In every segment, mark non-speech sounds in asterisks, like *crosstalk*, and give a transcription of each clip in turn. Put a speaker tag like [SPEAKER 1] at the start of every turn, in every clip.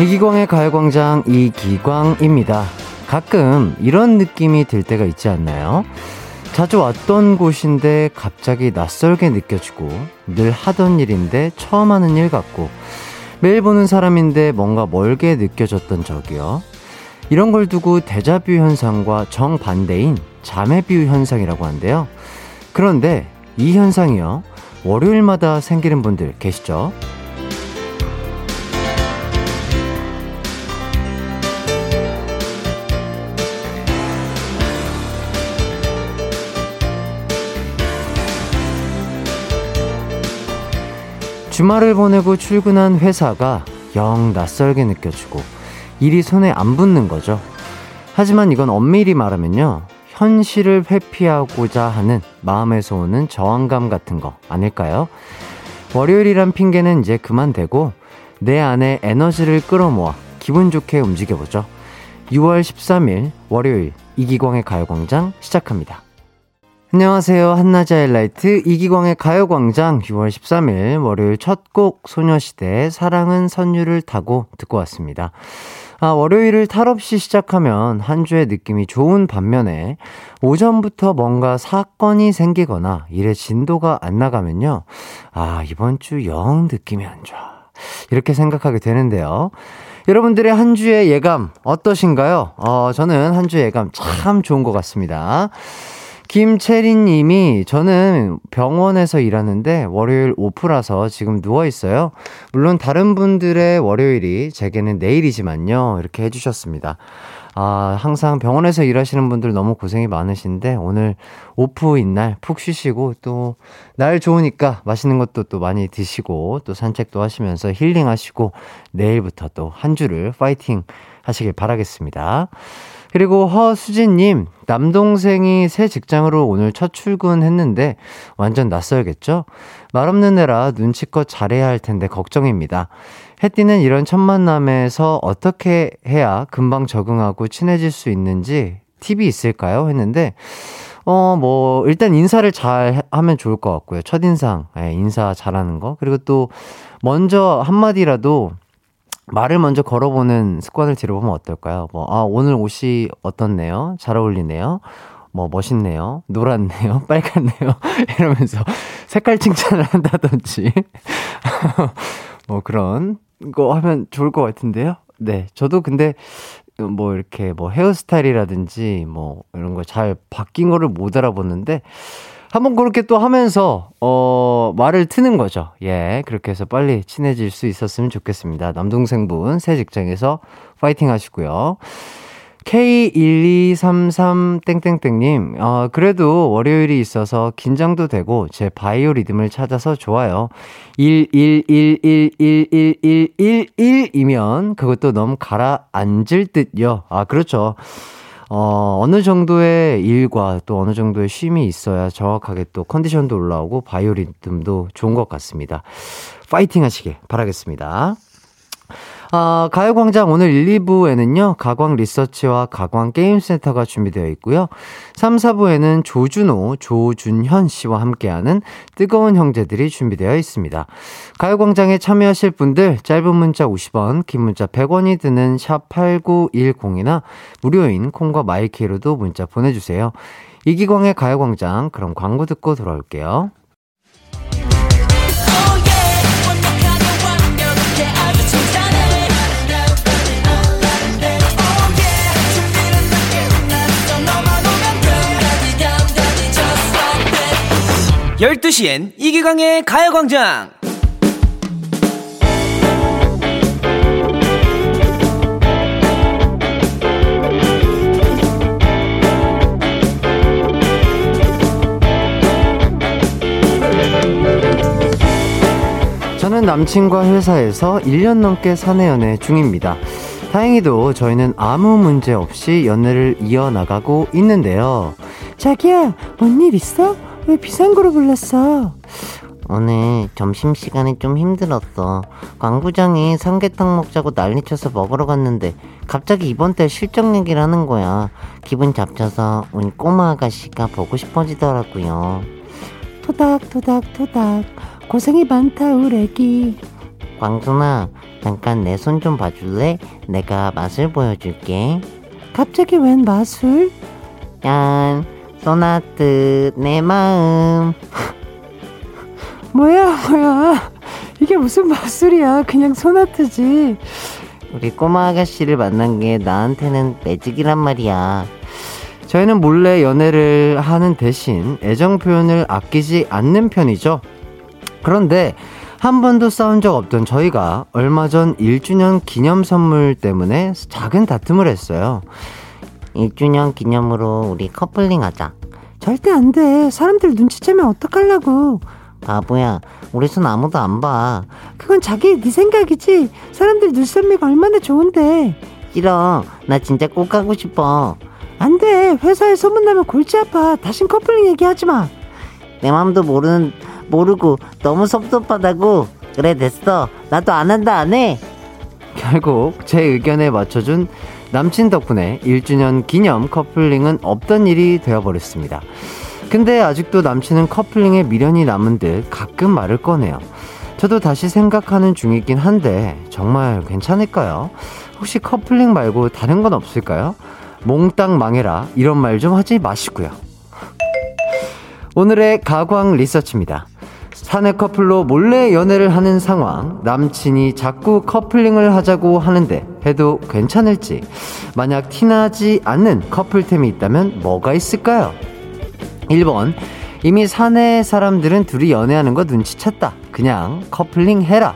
[SPEAKER 1] 이기광의 가요광장 이기광입니다. 가끔 이런 느낌이 들 때가 있지 않나요? 자주 왔던 곳인데 갑자기 낯설게 느껴지고 늘 하던 일인데 처음 하는 일 같고 매일 보는 사람인데 뭔가 멀게 느껴졌던 적이요. 이런 걸 두고 대자뷰 현상과 정반대인 자매뷰 현상이라고 한대요. 그런데 이 현상이요. 월요일마다 생기는 분들 계시죠? 주말을 보내고 출근한 회사가 영 낯설게 느껴지고 일이 손에 안 붙는 거죠. 하지만 이건 엄밀히 말하면요. 현실을 회피하고자 하는 마음에서 오는 저항감 같은 거 아닐까요? 월요일이란 핑계는 이제 그만 대고 내 안에 에너지를 끌어모아 기분 좋게 움직여보죠. 6월 13일 월요일 이기광의 가요광장 시작합니다. 안녕하세요. 한낮의 하이라이트 이기광의 가요광장 6월 13일 월요일 첫 곡 소녀시대 사랑은 선율을 타고 듣고 왔습니다. 아, 월요일을 탈 없이 시작하면 한 주의 느낌이 좋은 반면에 오전부터 뭔가 사건이 생기거나 일의 진도가 안 나가면요. 아, 이번 주 영 느낌이 안 좋아. 이렇게 생각하게 되는데요. 여러분들의 한 주의 예감 어떠신가요? 어, 저는 한 주의 예감 참 좋은 것 같습니다. 김채리 님이 저는 병원에서 일하는데 월요일 오프라서 지금 누워 있어요. 물론 다른 분들의 월요일이 제게는 내일이지만요. 이렇게 해주셨습니다. 아, 항상 병원에서 일하시는 분들 너무 고생이 많으신데 오늘 오프인 날 푹 쉬시고 또 날 좋으니까 맛있는 것도 또 많이 드시고 또 산책도 하시면서 힐링하시고 내일부터 또 한 주를 파이팅 하시길 바라겠습니다. 그리고 허수진님, 남동생이 새 직장으로 오늘 첫 출근했는데 완전 낯설겠죠? 말 없는 애라 눈치껏 잘해야 할 텐데 걱정입니다. 혜띠는 이런 첫 만남에서 어떻게 해야 금방 적응하고 친해질 수 있는지 팁이 있을까요? 했는데, 어, 뭐, 일단 인사를 잘 하면 좋을 것 같고요. 첫인상, 예, 인사 잘하는 거. 그리고 또, 먼저 한마디라도 말을 먼저 걸어보는 습관을 들여보면 어떨까요? 뭐, 아, 오늘 옷이 어떻네요? 잘 어울리네요? 뭐, 멋있네요? 노랗네요? *laughs* 빨갛네요? *laughs* 이러면서 색깔 칭찬을 한다든지. *laughs* 뭐, 그런 거 하면 좋을 것 같은데요? 네. 저도 근데, 뭐, 이렇게 뭐 헤어스타일이라든지 뭐, 이런 거 잘 바뀐 거를 못 알아보는데, 한번 그렇게 또 하면서, 어, 말을 트는 거죠. 예. 그렇게 해서 빨리 친해질 수 있었으면 좋겠습니다. 남동생분, 새 직장에서 파이팅 하시고요. K1233 땡땡땡님, 어, 그래도 월요일이 있어서 긴장도 되고 제 바이오 리듬을 찾아서 좋아요. 111111111이면 그것도 너무 가라앉을 듯요. 아, 그렇죠. 어, 어느 정도의 일과 또 어느 정도의 쉼이 있어야 정확하게 또 컨디션도 올라오고 바이오리듬도 좋은 것 같습니다. 파이팅 하시길 바라겠습니다. 아, 가요광장 오늘 1, 2부에는요, 가광 리서치와 가광 게임센터가 준비되어 있고요. 3, 4부에는 조준호, 조준현 씨와 함께하는 뜨거운 형제들이 준비되어 있습니다. 가요광장에 참여하실 분들, 짧은 문자 50원, 긴 문자 100원이 드는 샵8910이나 무료인 콩과 마이키로도 문자 보내주세요. 이기광의 가요광장, 그럼 광고 듣고 돌아올게요.
[SPEAKER 2] 12시엔 이기광의 가요광장!
[SPEAKER 1] 저는 남친과 회사에서 1년 넘게 사내 연애 중입니다. 다행히도 저희는 아무 문제 없이 연애를 이어나가고 있는데요. 자기야, 뭔 일 있어? 왜 비상구로 불렀어? 오늘 점심시간이 좀 힘들었어. 광부장이 삼계탕 먹자고 난리쳐서 먹으러 갔는데 갑자기 이번 달 실적 얘기를 하는 거야. 기분 잡쳐서 우리 꼬마 아가씨가 보고 싶어지더라고요. 토닥토닥토닥 고생이 많다 우리 애기. 광순아
[SPEAKER 3] 잠깐 내 손 좀 봐줄래? 내가 맛을 보여줄게.
[SPEAKER 4] 갑자기 웬 맛을?
[SPEAKER 3] 짠, 소나트, 내 마음.
[SPEAKER 4] 뭐야, 뭐야. 이게 무슨 맛술이야. 그냥 소나트지.
[SPEAKER 3] 우리 꼬마 아가씨를 만난 게 나한테는 매직이란 말이야.
[SPEAKER 1] 저희는 몰래 연애를 하는 대신 애정 표현을 아끼지 않는 편이죠. 그런데 한 번도 싸운 적 없던 저희가 얼마 전 1주년 기념 선물 때문에 작은 다툼을 했어요.
[SPEAKER 3] 1주년 기념으로 우리 커플링 하자.
[SPEAKER 4] 절대 안 돼. 사람들 눈치채면 어떡하려고.
[SPEAKER 3] 바보야, 우리 손 아무도 안 봐.
[SPEAKER 4] 그건 자기 네 생각이지. 사람들 눈썰미가 얼마나 좋은데.
[SPEAKER 3] 싫어. 나 진짜 꼭 가고 싶어.
[SPEAKER 4] 안 돼. 회사에 소문나면 골치 아파. 다신 커플링 얘기하지 마.
[SPEAKER 3] 내 맘도 모르는 모르고 너무 섭섭하다고. 그래 됐어. 나도 안 한다 안 해.
[SPEAKER 1] 결국 제 의견에 맞춰준 남친 덕분에 1주년 기념 커플링은 없던 일이 되어버렸습니다. 근데 아직도 남친은 커플링에 미련이 남은 듯 가끔 말을 꺼내요. 저도 다시 생각하는 중이긴 한데 정말 괜찮을까요? 혹시 커플링 말고 다른 건 없을까요? 몽땅 망해라 이런 말 좀 하지 마시고요. 오늘의 가광 리서치입니다. 사내 커플로 몰래 연애를 하는 상황, 남친이 자꾸 커플링을 하자고 하는데 해도 괜찮을지, 만약 티나지 않는 커플템이 있다면 뭐가 있을까요? 1번, 이미 사내 사람들은 둘이 연애하는 거 눈치챘다. 그냥 커플링 해라.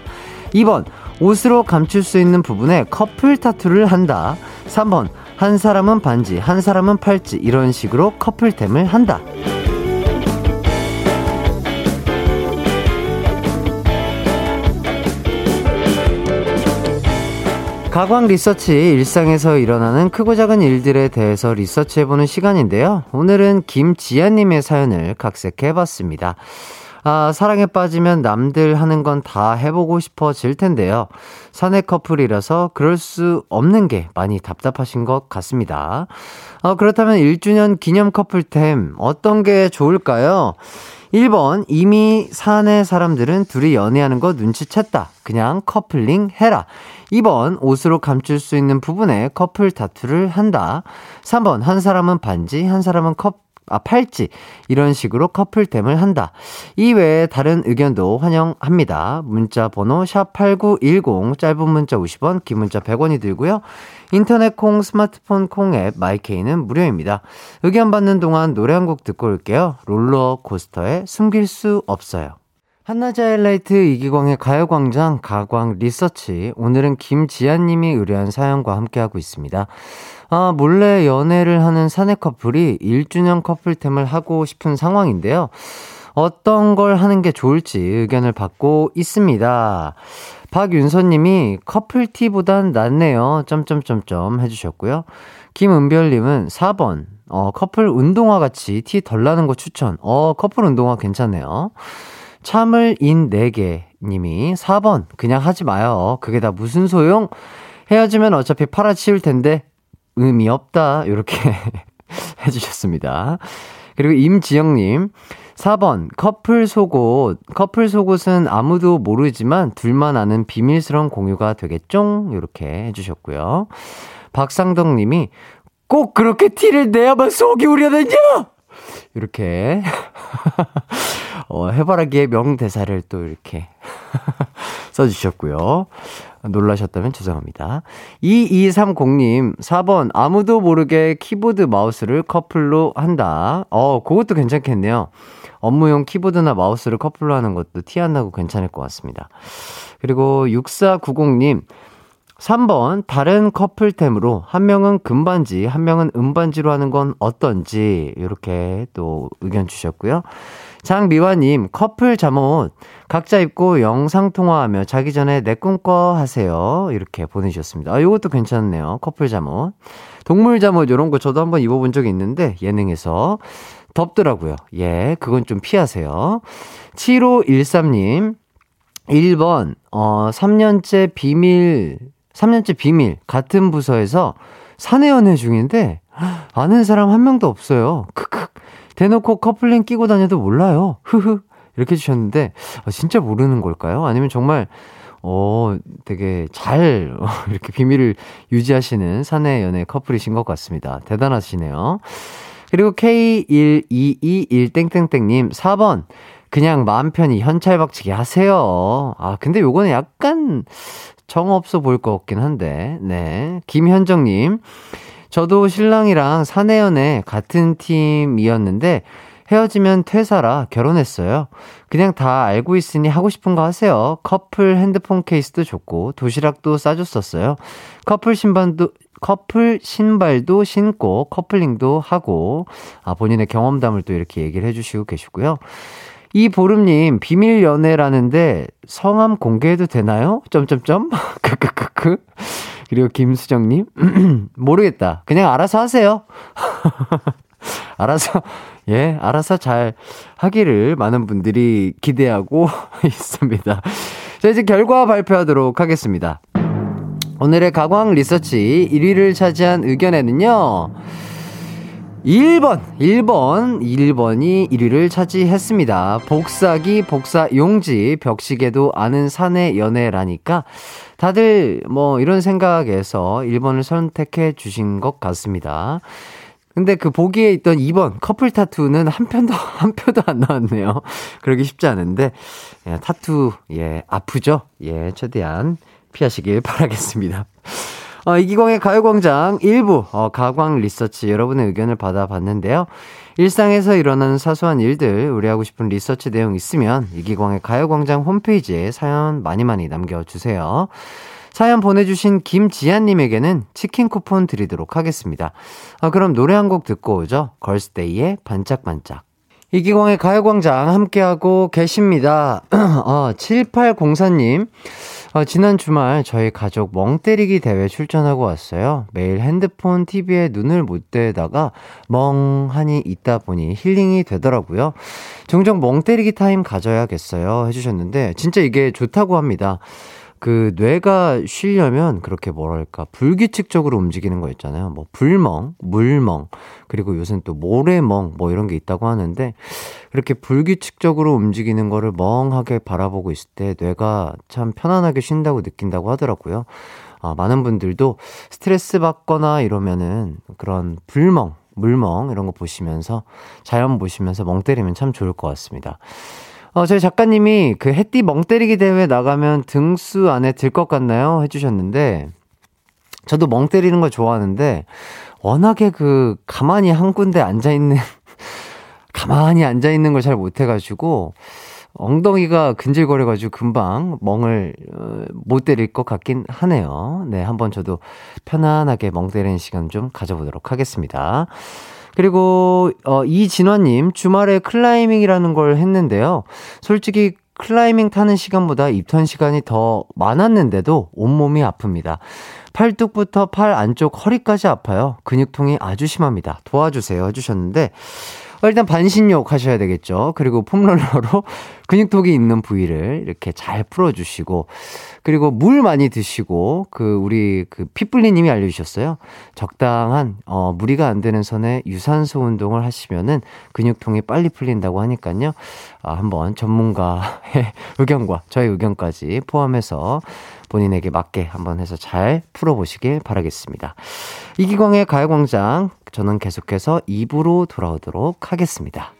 [SPEAKER 1] 2번, 옷으로 감출 수 있는 부분에 커플 타투를 한다. 3번, 한 사람은 반지, 한 사람은 팔찌, 이런 식으로 커플템을 한다. 가광 리서치 일상에서 일어나는 크고 작은 일들에 대해서 리서치해보는 시간인데요. 오늘은 김지아님의 사연을 각색해봤습니다. 아, 사랑에 빠지면 남들 하는 건 다 해보고 싶어질 텐데요. 사내 커플이라서 그럴 수 없는 게 많이 답답하신 것 같습니다. 아, 그렇다면 1주년 기념 커플템 어떤 게 좋을까요? 1번, 이미 사내 사람들은 둘이 연애하는 거 눈치챘다. 그냥 커플링 해라. 2번, 옷으로 감출 수 있는 부분에 커플 타투를 한다. 3번, 한 사람은 반지, 한 사람은 컵, 아, 팔찌. 이런 식으로 커플템을 한다. 이외에 다른 의견도 환영합니다. 문자 번호 샵8910, 짧은 문자 50원, 긴 문자 100원이 들고요. 인터넷 콩, 스마트폰 콩 앱, 마이케이는 무료입니다. 의견 받는 동안 노래 한 곡 듣고 올게요. 롤러코스터의 숨길 수 없어요. 한낮의 하이라이트 이기광의 가요광장 가광 리서치. 오늘은 김지아님이 의뢰한 사연과 함께하고 있습니다. 아, 몰래 연애를 하는 사내 커플이 1주년 커플템을 하고 싶은 상황인데요. 어떤 걸 하는 게 좋을지 의견을 받고 있습니다. 박윤서님이 커플티보단 낫네요. 점점점점 해주셨고요. 김은별님은 4번, 어, 커플 운동화 같이 티 덜 나는 거 추천. 어, 커플 운동화 괜찮네요. 참을 인 4개 님이 4번, 그냥 하지 마요. 그게 다 무슨 소용? 헤어지면 어차피 팔아치울 텐데, 의미 없다. 이렇게 *laughs* 해주셨습니다. 그리고 임지영님, 4번, 커플 속옷. 커플 속옷은 아무도 모르지만 둘만 아는 비밀스러운 공유가 되겠죠? 이렇게 해주셨고요. 박상덕 님이, 꼭 그렇게 티를 내야만 속이 우려내냐? 이렇게, *laughs* 어, 해바라기의 명대사를 또 이렇게 *laughs* 써주셨고요. 놀라셨다면 죄송합니다. 2230님, 4번, 아무도 모르게 키보드 마우스를 커플로 한다. 어, 그것도 괜찮겠네요. 업무용 키보드나 마우스를 커플로 하는 것도 티 안 나고 괜찮을 것 같습니다. 그리고 6490님, 3번, 다른 커플템으로 한 명은 금반지, 한 명은 은반지로 하는 건 어떤지, 이렇게 또 의견 주셨고요. 장미화님, 커플 잠옷, 각자 입고 영상통화하며 자기 전에 내 꿈꿔 하세요. 이렇게 보내주셨습니다. 아, 이것도 괜찮네요. 커플 잠옷. 동물 잠옷, 이런 거 저도 한번 입어본 적이 있는데, 예능에서. 덥더라고요. 예, 그건 좀 피하세요. 7513님, 1번, 어, 3년째 비밀, 3년째 비밀, 같은 부서에서 사내 연애 중인데, 아는 사람 한 명도 없어요. 크크. 대놓고 커플링 끼고 다녀도 몰라요. 흐흐. 이렇게 해주셨는데, 아, 진짜 모르는 걸까요? 아니면 정말, 어, 되게 잘 이렇게 비밀을 유지하시는 사내 연애 커플이신 것 같습니다. 대단하시네요. 그리고 K1221땡땡땡님 4번 그냥 마음 편히 현찰 박치기 하세요. 아, 근데 요거는 약간 정 없어 보일 것 같긴 한데. 네. 김현정님. 저도 신랑이랑 사내연애 같은 팀이었는데 헤어지면 퇴사라 결혼했어요. 그냥 다 알고 있으니 하고 싶은 거 하세요. 커플 핸드폰 케이스도 좋고 도시락도 싸줬었어요. 커플 신발도 커플 신발도 신고 커플링도 하고 아 본인의 경험담을 또 이렇게 얘기를 해주시고 계시고요. 이 보름님 비밀 연애라는데 성함 공개해도 되나요? 점점점 *laughs* 크크크크 그리고 김수정님 *clears throat* 모르겠다. 그냥 알아서 하세요. *laughs* 알아서 예 알아서 잘 하기를 많은 분들이 기대하고 *laughs* 있습니다. 자 이제 결과 발표하도록 하겠습니다. 오늘의 가광 리서치 1위를 차지한 의견에는요 1번, 1번, 1번이 1위를 차지했습니다. 복사기, 복사 용지, 벽시계도 아는 사내 연애라니까 다들 뭐 이런 생각에서 1번을 선택해 주신 것 같습니다. 근데 그 보기에 있던 2번 커플 타투는 한 편도 *laughs* 한 표도 안 나왔네요. 그러기 쉽지 않은데 예, 타투 예 아프죠? 예 최대한 피하시길 바라겠습니다. 어, 이기광의 가요광장 일부 어, 가광 리서치 여러분의 의견을 받아봤는데요. 일상에서 일어나는 사소한 일들, 우리 하고 싶은 리서치 내용 있으면 이기광의 가요광장 홈페이지에 사연 많이 많이 남겨주세요. 사연 보내주신 김지한님에게는 치킨 쿠폰 드리도록 하겠습니다. 아, 그럼 노래 한 곡 듣고 오죠. 걸스데이의 반짝반짝. 이기광의 가요광장 함께하고 계십니다. *clears throat* 어, 7804님. 어, 지난 주말 저희 가족 멍 때리기 대회 출전하고 왔어요. 매일 핸드폰, TV에 눈을 못 떼다가 멍하니 있다 보니 힐링이 되더라고요. 종종 멍 때리기 타임 가져야겠어요. 해주셨는데, 진짜 이게 좋다고 합니다. 그 뇌가 쉬려면 그렇게 뭐랄까 불규칙적으로 움직이는 거 있잖아요. 뭐 불멍, 물멍, 그리고 요새는 또 모래멍 뭐 이런 게 있다고 하는데 그렇게 불규칙적으로 움직이는 거를 멍하게 바라보고 있을 때 뇌가 참 편안하게 쉰다고 느낀다고 하더라고요. 아, 많은 분들도 스트레스 받거나 이러면은 그런 불멍, 물멍 이런 거 보시면서 자연 보시면서 멍 때리면 참 좋을 것 같습니다. 어, 저희 작가님이 그 해띠 멍 때리기 대회 나가면 등수 안에 들 것 같나요? 해주셨는데, 저도 멍 때리는 거 좋아하는데, 워낙에 그, 가만히 한 군데 앉아있는, *laughs* 가만히 앉아있는 걸 잘 못해가지고, 엉덩이가 근질거려가지고 금방 멍을 어, 못 때릴 것 같긴 하네요. 네, 한번 저도 편안하게 멍 때리는 시간 좀 가져보도록 하겠습니다. 그리고 어 이진원님 주말에 클라이밍이라는 걸 했는데요. 솔직히 클라이밍 타는 시간보다 입 턴 시간이 더 많았는데도 온몸이 아픕니다. 팔뚝부터 팔 안쪽 허리까지 아파요. 근육통이 아주 심합니다. 도와주세요 해주셨는데 어, 일단 반신욕 하셔야 되겠죠. 그리고 폼롤러로 근육통이 있는 부위를 이렇게 잘 풀어주시고, 그리고 물 많이 드시고, 그, 우리, 그, 피플리님이 알려주셨어요. 적당한, 어, 무리가 안 되는 선에 유산소 운동을 하시면은 근육통이 빨리 풀린다고 하니까요. 아, 한번 전문가의 *laughs* 의견과 저의 의견까지 포함해서 본인에게 맞게 한번 해서 잘 풀어보시길 바라겠습니다. 이기광의 가요광장, 저는 계속해서 2부로 돌아오도록 하겠습니다.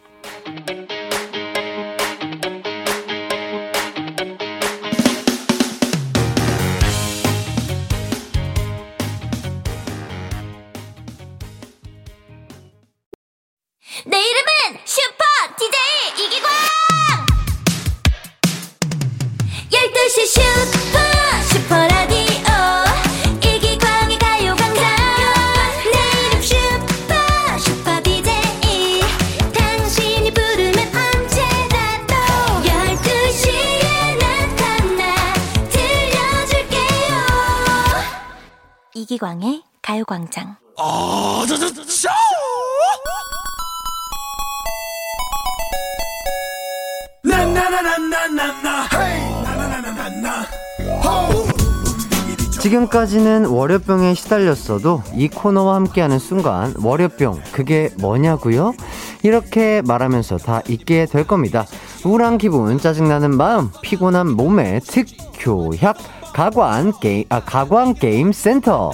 [SPEAKER 5] 이기광의 가요광장
[SPEAKER 1] 지금까지는 월요병에 시달렸어도 이 코너와 함께하는 순간 월요병 그게 뭐냐고요? 이렇게 말하면서 다 잊게 될 겁니다. 우울한 기분, 짜증나는 마음, 피곤한 몸에 특 효약 가관 게임 아 가광 게임 센터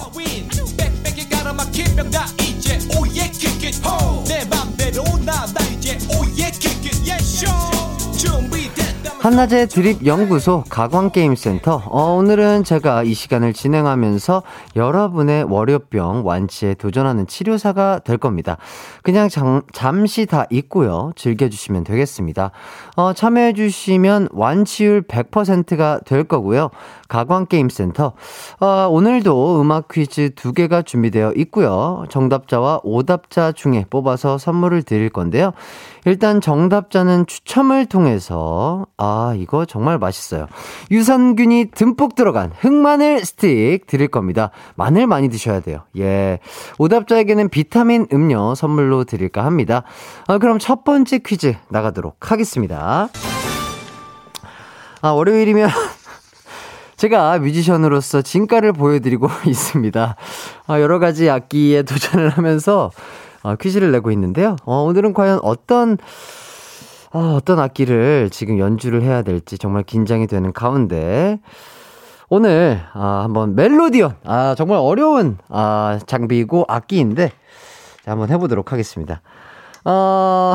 [SPEAKER 1] 한낮의 드립 연구소 가광 게임 센터. 어, 오늘은 제가 이 시간을 진행하면서 여러분의 월요병 완치에 도전하는 치료사가 될 겁니다. 그냥 장, 잠시 다 잊고요. 즐겨주시면 되겠습니다. 어, 참여해주시면 완치율 100%가 될 거고요. 가광 게임 센터. 어, 오늘도 음악 퀴즈 두 개가 준비되어 있고요. 정답자와 오답자 중에 뽑아서 선물을 드릴 건데요. 일단 정답자는 추첨을 통해서 아 이거 정말 맛있어요. 유산균이 듬뿍 들어간 흑마늘 스틱 드릴 겁니다. 마늘 많이 드셔야 돼요. 예. 오답자에게는 비타민 음료 선물로 드릴까 합니다. 아, 그럼 첫 번째 퀴즈 나가도록 하겠습니다. 아 월요일이면 제가 뮤지션으로서 진가를 보여드리고 *laughs* 있습니다. 아, 여러 가지 악기에 도전을 하면서 어, 퀴즈를 내고 있는데요. 어, 오늘은 과연 어떤 어, 어떤 악기를 지금 연주를 해야 될지 정말 긴장이 되는 가운데 오늘 아, 한번 멜로디언 아 정말 어려운 아, 장비이고 악기인데 자, 한번 해보도록 하겠습니다. 어,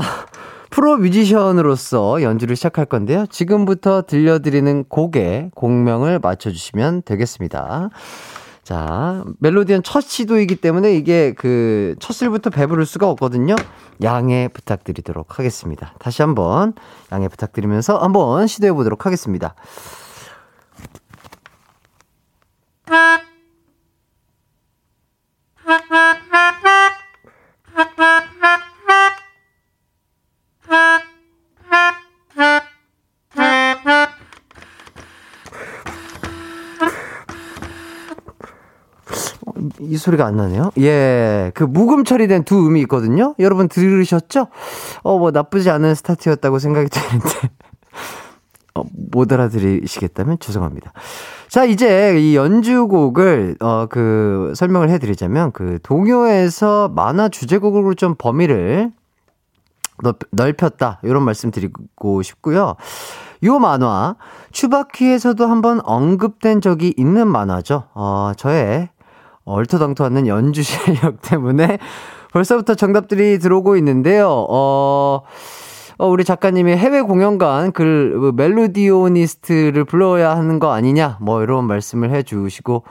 [SPEAKER 1] 프로 뮤지션으로서 연주를 시작할 건데요. 지금부터 들려드리는 곡의 곡명을 맞춰주시면 되겠습니다. 자, 멜로디언 첫 시도이기 때문에 이게 그 첫술부터 배부를 수가 없거든요. 양해 부탁드리도록 하겠습니다. 다시 한번 양해 부탁드리면서 한번 시도해 보도록 하겠습니다. 소리가 안 나네요. 예. 그 묵음 처리된 두 음이 있거든요. 여러분 들으셨죠? 어, 뭐 나쁘지 않은 스타트였다고 생각이 드는데. *laughs* 어, 못 알아들으시겠다면 죄송합니다. 자, 이제 이 연주곡을, 어, 그, 설명을 해드리자면, 그, 동요에서 만화 주제곡으로 좀 범위를 넓, 넓혔다. 이런 말씀 드리고 싶고요. 요 만화, 추바퀴에서도 한번 언급된 적이 있는 만화죠. 어, 저의 얼토당토 않는 연주 *laughs* 실력 때문에 벌써부터 정답들이 들어오고 있는데요. 어, 어, 우리 작가님이 해외 공연간 그 멜로디오니스트를 불러야 하는 거 아니냐, 뭐 이런 말씀을 해주시고,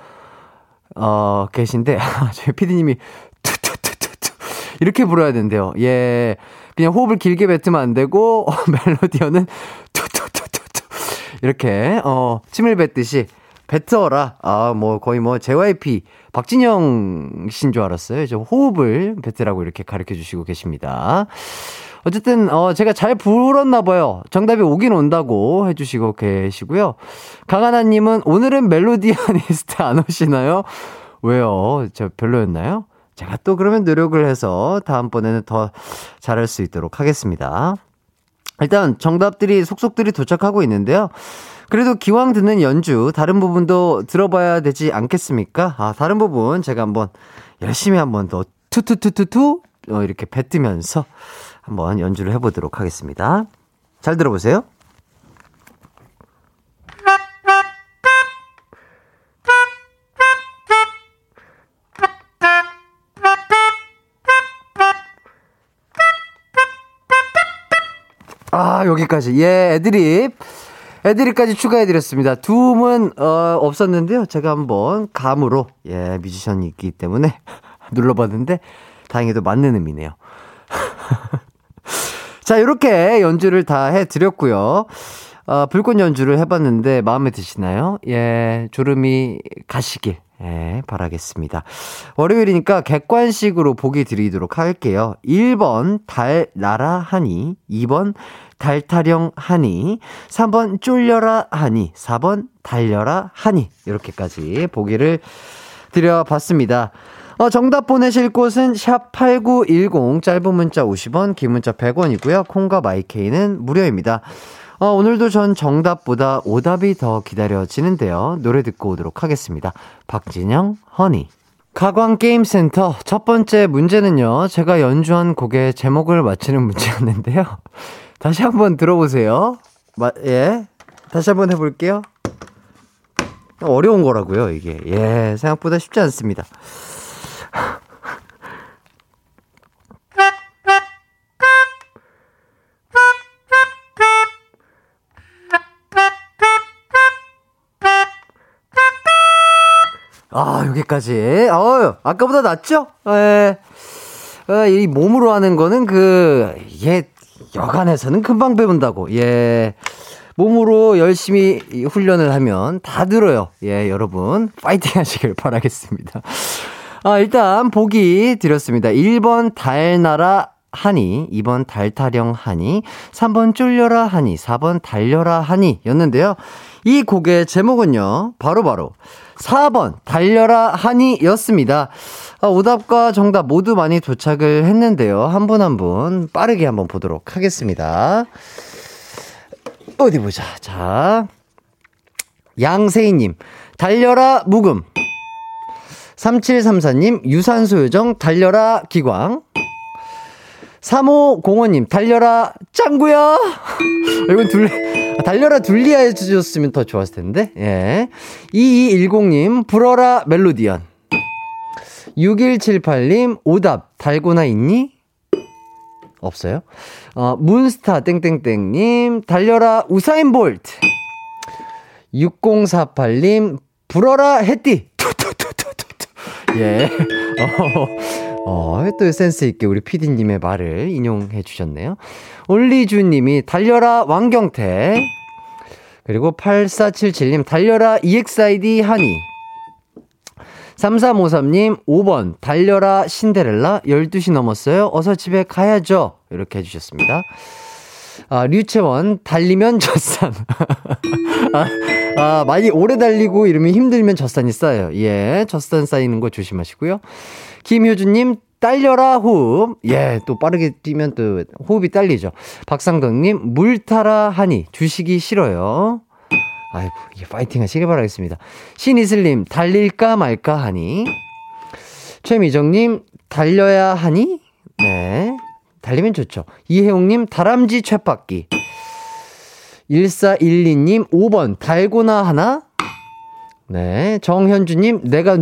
[SPEAKER 1] 어, 계신데, *laughs* 저희 피디님이 투투투투투 이렇게 불어야 된대요. 예. 그냥 호흡을 길게 뱉으면 안 되고, 어, *laughs* 멜로디오는 투투투투투 이렇게, 어, 침을 뱉듯이 뱉어라. 아, 뭐 거의 뭐 JYP 박진영 씨인 줄 알았어요. 저 호흡을 뱉으라고 이렇게 가르쳐 주시고 계십니다. 어쨌든 어 제가 잘 불었나 봐요. 정답이 오긴 온다고 해 주시고 계시고요. 강하나 님은 오늘은 멜로디아니스트 *laughs* 안 오시나요? 왜요? 저 별로였나요? 제가 또 그러면 노력을 해서 다음번에는 더 잘할 수 있도록 하겠습니다. 일단 정답들이 속속들이 도착하고 있는데요. 그래도 기왕 듣는 연주 다른 부분도 들어봐야 되지 않겠습니까? 아, 다른 부분 제가 한번 열심히 한번 더 투투투투투 어, 이렇게 뱉으면서 한번 연주를 해보도록 하겠습니다. 잘 들어보세요. 아, 여기까지. 예, 애드립. 애드립까지 추가해드렸습니다. 두음은, 어, 없었는데요. 제가 한번 감으로, 예, 뮤지션이 있기 때문에 *laughs* 눌러봤는데, 다행히도 맞는 음이네요. *laughs* 자, 이렇게 연주를 다 해드렸고요. 어, 불꽃 연주를 해봤는데, 마음에 드시나요? 예, 졸음이 가시길. 예, 바라겠습니다. 월요일이니까 객관식으로 보기 드리도록 할게요. 1번 달 나라 하니, 2번 달 타령 하니, 3번 쫄려라 하니, 4번 달려라 하니 이렇게까지 보기를 드려봤습니다. 어, 정답 보내실 곳은 샵8910 짧은 문자 50원, 긴 문자 100원이고요. 콩과 마이케이는 무료입니다. 어, 오늘도 전 정답보다 오답이 더 기다려지는데요. 노래 듣고 오도록 하겠습니다. 박진영, 허니. 가광게임센터 첫 번째 문제는요. 제가 연주한 곡의 제목을 맞히는 문제였는데요. 다시 한번 들어보세요. 마, 예. 다시 한번 해볼게요. 어려운 거라고요, 이게. 예, 생각보다 쉽지 않습니다. 아, 여기까지. 어, 아까보다 낫죠? 예. 어, 이 몸으로 하는 거는 그, 이게 여간에서는 금방 배운다고. 예. 몸으로 열심히 훈련을 하면 다 들어요. 예, 여러분. 파이팅 하시길 바라겠습니다. 아, 일단 보기 드렸습니다. 1번 달나라 하니, 2번 달타령 하니, 3번 쫄려라 하니, 4번 달려라 하니 였는데요. 이 곡의 제목은요, 바로바로 바로 4번 달려라 하니 였습니다. 아, 오답과 정답 모두 많이 도착을 했는데요. 한분 한 분 빠르게 한번 보도록 하겠습니다. 어디 보자. 자. 양세희님, 달려라 묵음. 3734님, 유산소 요정, 달려라 기광. 3505님, 달려라 짱구야! *laughs* 이건 둘, 달려라 둘리아 해주셨으면 더 좋았을 텐데, 예. 2210님, 불어라 멜로디언. 6178님, 오답, 달고나 있니? 없어요? 어, 문스타 땡땡땡님, 달려라 우사인 볼트. 6048님, 불어라 해띠. 예. *laughs* 어, 어, 또 센스 있게 우리 피디님의 말을 인용해 주셨네요. 올리주님이 달려라 왕경태. 그리고 8477님, 달려라 EXID 하니. 3353님, 5번, 달려라 신데렐라, 12시 넘었어요. 어서 집에 가야죠. 이렇게 해주셨습니다. 아, 류채원, 달리면 젖산. *laughs* 아, 아, 많이 오래 달리고 이러면 힘들면 젖산이 쌓여요. 예, 젖산 쌓이는 거 조심하시고요. 김효주님, 딸려라 호흡. 예, 또 빠르게 뛰면 또 호흡이 딸리죠. 박상덕님, 물 타라 하니, 주식이 싫어요. 아이고, 이게 파이팅 하시길 바라겠습니다. 신이슬님, 달릴까 말까 하니. 최미정님, 달려야 하니? 네. 달리면 좋죠. 이혜용님, 다람쥐 쳇바퀴. 1412님, 5번, 달고나 하나? 네. 정현주님, 내가,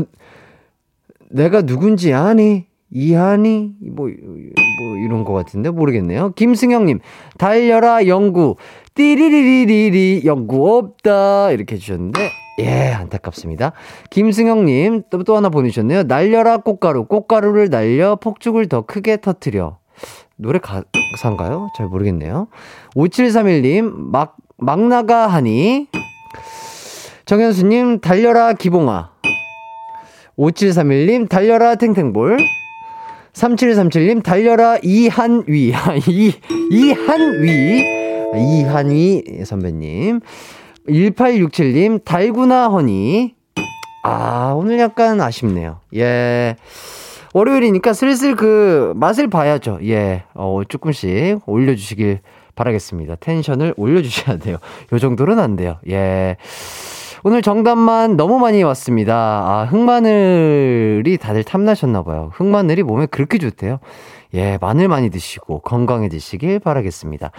[SPEAKER 1] 내가 누군지 아니? 이하니? 뭐, 뭐, 이런 것 같은데, 모르겠네요. 김승영님, 달려라, 영구. 띠리리리리리, 영구 없다. 이렇게 해주셨는데, 예, 안타깝습니다. 김승영님, 또, 또 하나 보내주셨네요. 날려라, 꽃가루. 꽃가루를 날려, 폭죽을 더 크게 터트려. 노래 가사인가요? 잘 모르겠네요. 5731님, 막, 막 나가 하니. 정현수님, 달려라, 기봉아. 5731님, 달려라, 탱탱볼. 3737님, 달려라, 이한위. *laughs* 이, 이한위. 이한위 선배님. 1867님, 달구나 허니. 아, 오늘 약간 아쉽네요. 예. 월요일이니까 슬슬 그 맛을 봐야죠. 예. 어, 조금씩 올려주시길 바라겠습니다. 텐션을 올려주셔야 돼요. 요 정도는 안 돼요. 예. 오늘 정답만 너무 많이 왔습니다. 아, 흑마늘이 다들 탐나셨나봐요. 흑마늘이 몸에 그렇게 좋대요. 예, 마늘 많이 드시고 건강해지시길 바라겠습니다.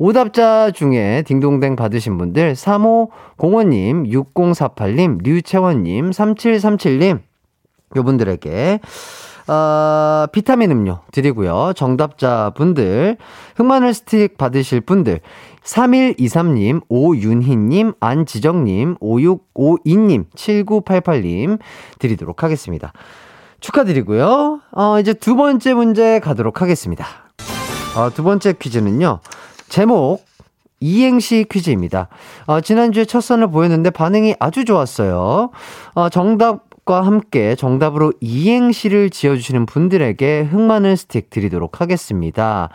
[SPEAKER 1] 오답자 중에 딩동댕 받으신 분들 3505님, 6048님, 류채원님, 3737님 요분들에게 어, 비타민 음료 드리고요. 정답자 분들, 흑마늘 스틱 받으실 분들, 3123님, 오윤희님, 안지정님, 5652님, 7988님 드리도록 하겠습니다. 축하드리고요. 어, 이제 두 번째 문제 가도록 하겠습니다. 어, 두 번째 퀴즈는요. 제목, 이행시 퀴즈입니다. 어, 지난주에 첫 선을 보였는데 반응이 아주 좋았어요. 어, 정답과 함께 정답으로 이행시를 지어주시는 분들에게 흑마늘 스틱 드리도록 하겠습니다.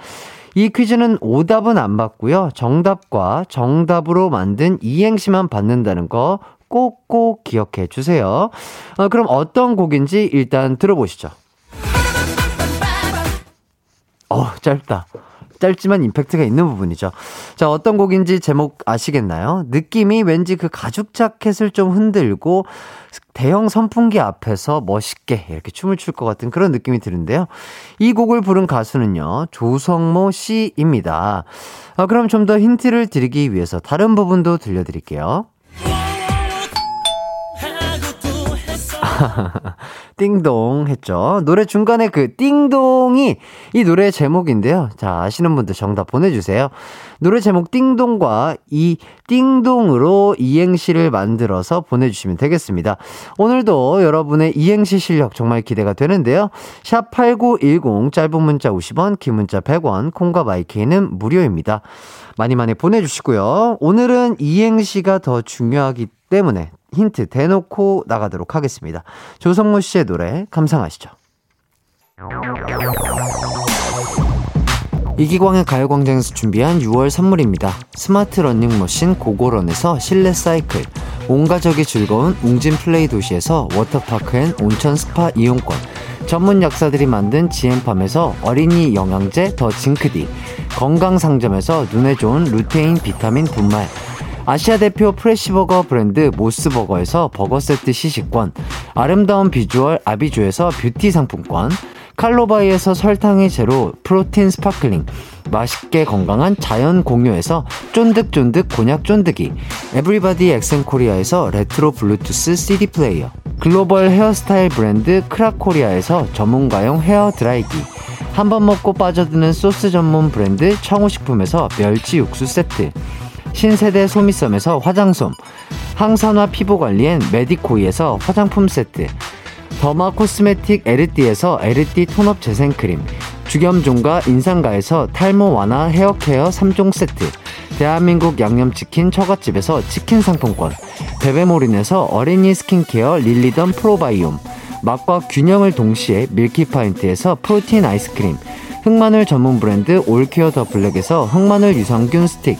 [SPEAKER 1] 이 퀴즈는 오답은 안 받고요. 정답과 정답으로 만든 이행시만 받는다는 거 꼭꼭 기억해 주세요. 어, 그럼 어떤 곡인지 일단 들어보시죠. 어, 짧다. 짧지만 임팩트가 있는 부분이죠. 자, 어떤 곡인지 제목 아시겠나요? 느낌이 왠지 그 가죽 자켓을 좀 흔들고 대형 선풍기 앞에서 멋있게 이렇게 춤을 출 것 같은 그런 느낌이 드는데요. 이 곡을 부른 가수는요, 조성모 씨입니다. 아, 그럼 좀 더 힌트를 드리기 위해서 다른 부분도 들려드릴게요. *laughs* *laughs* 띵동 했죠. 노래 중간에 그 띵동이 이 노래의 제목인데요. 자, 아시는 분들 정답 보내주세요. 노래 제목 띵동과 이 띵동으로 이행시를 만들어서 보내주시면 되겠습니다. 오늘도 여러분의 이행시 실력 정말 기대가 되는데요. 샵 8910 짧은 문자 50원, 긴 문자 100원, 콩과 마이케이는 무료입니다. 많이 많이 보내주시고요. 오늘은 이행시가 더 중요하기 때문에 힌트 대놓고 나가도록 하겠습니다. 조성모 씨의 노래 감상하시죠. 이기광의 가요광장에서 준비한 6월 선물입니다. 스마트 러닝머신 고고런에서 실내 사이클, 온 가족이 즐거운 웅진 플레이 도시에서 워터파크 and 온천 스파 이용권, 전문 약사들이 만든 지엠팜에서 어린이 영양제 더 징크디, 건강상점에서 눈에 좋은 루테인 비타민 분말, 아시아 대표 프레시버거 브랜드 모스버거에서 버거 세트 시식권, 아름다운 비주얼 아비주에서 뷰티 상품권, 칼로바이에서 설탕이 제로 프로틴 스파클링, 맛있게 건강한 자연 공유에서 쫀득쫀득 곤약 쫀득이, 에브리바디 엑센 코리아에서 레트로 블루투스 CD 플레이어, 글로벌 헤어스타일 브랜드 크라코리아에서 전문가용 헤어 드라이기, 한 번 먹고 빠져드는 소스 전문 브랜드 청우식품에서 멸치 육수 세트, 신세대 소미섬에서 화장솜, 항산화 피부관리엔 메디코이에서 화장품 세트, 더마 코스메틱 에르띠에서 에르띠 톤업 재생크림, 주겸종과 인상가에서 탈모 완화 헤어케어 3종 세트, 대한민국 양념치킨 처갓집에서 치킨 상품권, 베베모린에서 어린이 스킨케어 릴리던 프로바이옴, 맛과 균형을 동시에 밀키파인트에서 프로틴 아이스크림, 흑마늘 전문 브랜드 올케어 더 블랙에서 흑마늘 유산균 스틱,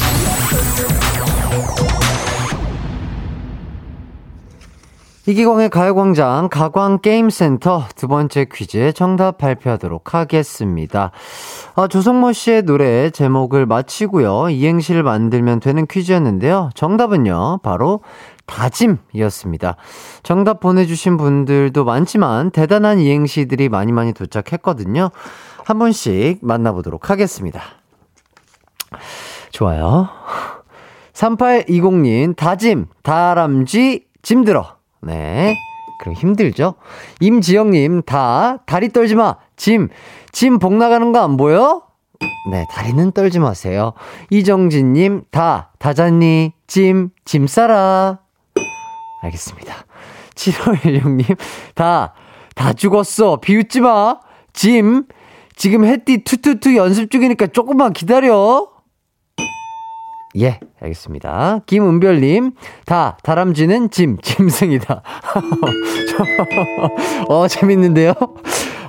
[SPEAKER 1] 이기광의 가요광장 가광게임센터 두 번째 퀴즈의 정답 발표하도록 하겠습니다. 아, 조성모 씨의 노래 제목을 마치고요. 이행시를 만들면 되는 퀴즈였는데요. 정답은요, 바로 다짐이었습니다. 정답 보내주신 분들도 많지만 대단한 이행시들이 많이 많이 도착했거든요. 한 분씩 만나보도록 하겠습니다. 좋아요. 3820님, 다짐, 다람쥐, 짐들어. 네. 그럼 힘들죠? 임지영님, 다, 다리 떨지 마. 짐, 짐 복 나가는 거 안 보여? 네, 다리는 떨지 마세요. 이정진님, 다, 다잤니? 짐, 짐 싸라. 알겠습니다. 7516님, 다, 다 죽었어. 비웃지 마. 짐, 지금 해띠 투투투 연습 중이니까 조금만 기다려. 예, 알겠습니다. 김은별님, 다, 다람쥐는 짐, *laughs* 짐승이다. *laughs* 어, 재밌는데요?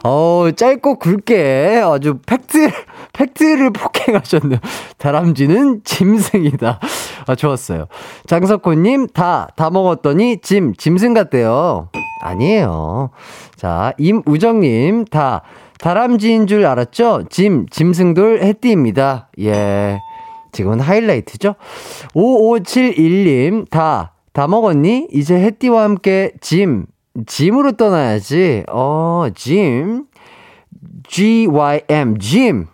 [SPEAKER 1] 어, 짧고 굵게 아주 팩트, 팩트를 폭행하셨네요. 다람쥐는 짐승이다. 아, 좋았어요. 장석호님, 다, 다 먹었더니 짐, 짐승 같대요. 아니에요. 자, 임우정님, 다, 다람쥐인 줄 알았죠? 짐, 짐승돌 해띠입니다. 예. 지금은 하이라이트죠? 5571님, 다, 다 먹었니? 이제 해띠와 함께 짐, 짐으로 떠나야지. 어, 짐. G-Y-M, 짐.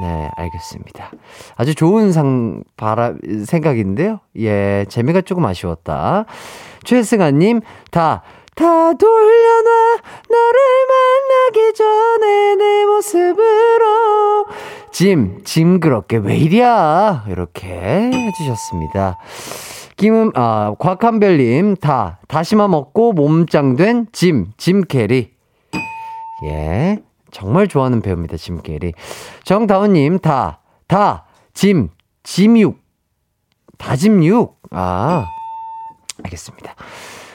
[SPEAKER 1] 네, 알겠습니다. 아주 좋은 상, 바라, 생각인데요. 예, 재미가 조금 아쉬웠다. 최승아님, 다, 다 돌려놔, 너를 만나기 전에 내 모습으로. 짐, 짐 그렇게 왜 이랴? 이렇게 해주셨습니다. 김음, 아, 곽한별님, 다, 다시마 먹고 몸짱된 짐, 짐 캐리. 예. 정말 좋아하는 배우입니다, 짐 캐리. 정다운님, 다, 다, 짐, 짐육. 다짐육. 아, 알겠습니다.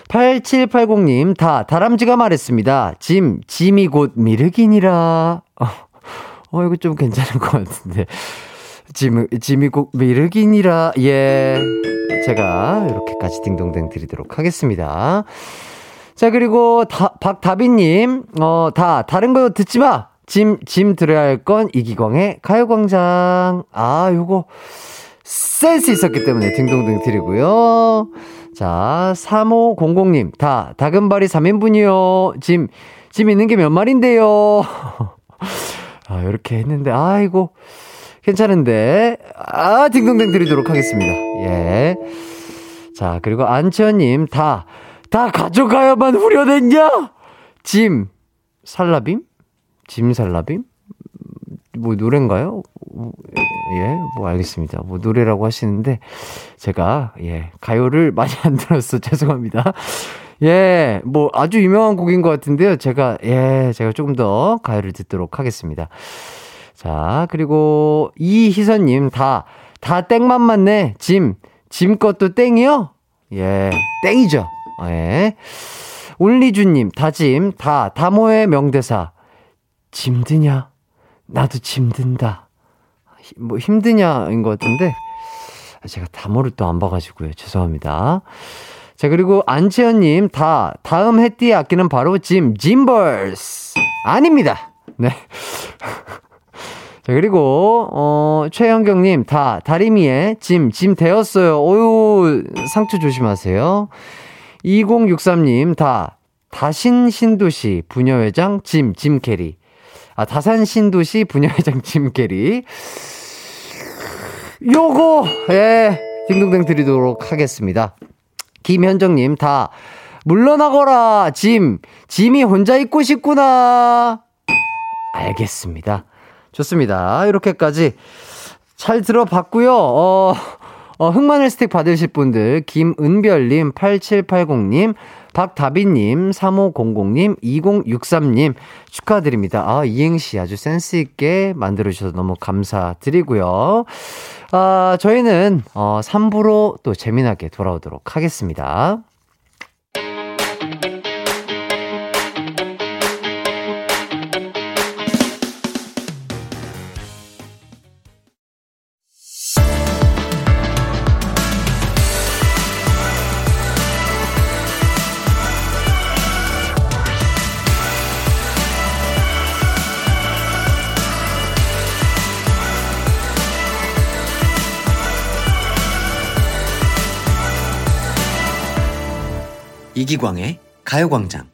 [SPEAKER 1] 8780님, 다, 다람쥐가 말했습니다. 짐, 짐이 곧 미륵이니라. 어, 어, 이거 좀 괜찮은 것 같은데. 짐, 짐이 곧 미륵이니라. 예. 제가 이렇게까지 딩동댕 드리도록 하겠습니다. 자, 그리고 다, 박다비님, 어, 다, 다른 거 듣지 마! 짐, 짐 들어야 할 건 이기광의 가요광장. 아, 요거 센스 있었기 때문에 딩동댕 드리고요. 자, 3500님, 다, 다금바리 3인분이요. 짐, 짐 있는 게 몇 마리인데요. *laughs* 아, 이렇게 했는데, 아이고, 괜찮은데. 아, 딩동댕 드리도록 하겠습니다. 예. 자, 그리고 안치현님, 다, 다 가져가야만 후련했냐? 짐, 살라빔? 짐 살라빔? 뭐, 노래인가요? 예, 뭐, 알겠습니다. 뭐, 노래라고 하시는데, 제가, 예, 가요를 많이 안 들었어. *laughs* 죄송합니다. 예, 뭐, 아주 유명한 곡인 것 같은데요. 제가, 예, 제가 조금 더 가요를 듣도록 하겠습니다. 자, 그리고 이희선님, 다, 다 땡만 맞네. 짐, 짐 것도 땡이요? 예, 땡이죠. 예. 올리주님, 다짐, 다, 다모의 명대사. 짐드냐? 나도 짐든다. 히- 뭐 힘드냐인 것 같은데, 제가 다모를 또 안 봐가지고요. 죄송합니다. 자, 그리고 안채연님, 다, 다음 해띠의 악기는 바로 짐, 짐벌스. 아닙니다. 네. *laughs* 자, 그리고, 어, 최현경님, 다, 다리미에 짐, 짐 되었어요. 어유 상처 조심하세요. 2063님, 다, 다신 신도시 부녀회장 짐, 짐 캐리. 아, 다산 신도시 부녀회장 *laughs* 짐 캐리. 요거, 예, 딩동댕 드리도록 하겠습니다. 김현정님, 다, 물러나거라, 짐. 짐이 혼자 있고 싶구나. 알겠습니다. 좋습니다. 이렇게까지 잘 들어봤고요. 어, 어, 흑마늘 스틱 받으실 분들, 김은별님, 8780님, 박다비님, 3500님, 2063님 축하드립니다. 아, 이행시 아주 센스있게 만들어주셔서 너무 감사드리고요. 아, 저희는, 어, 3부로 또 재미나게 돌아오도록 하겠습니다.
[SPEAKER 2] 이기광의 가요광장.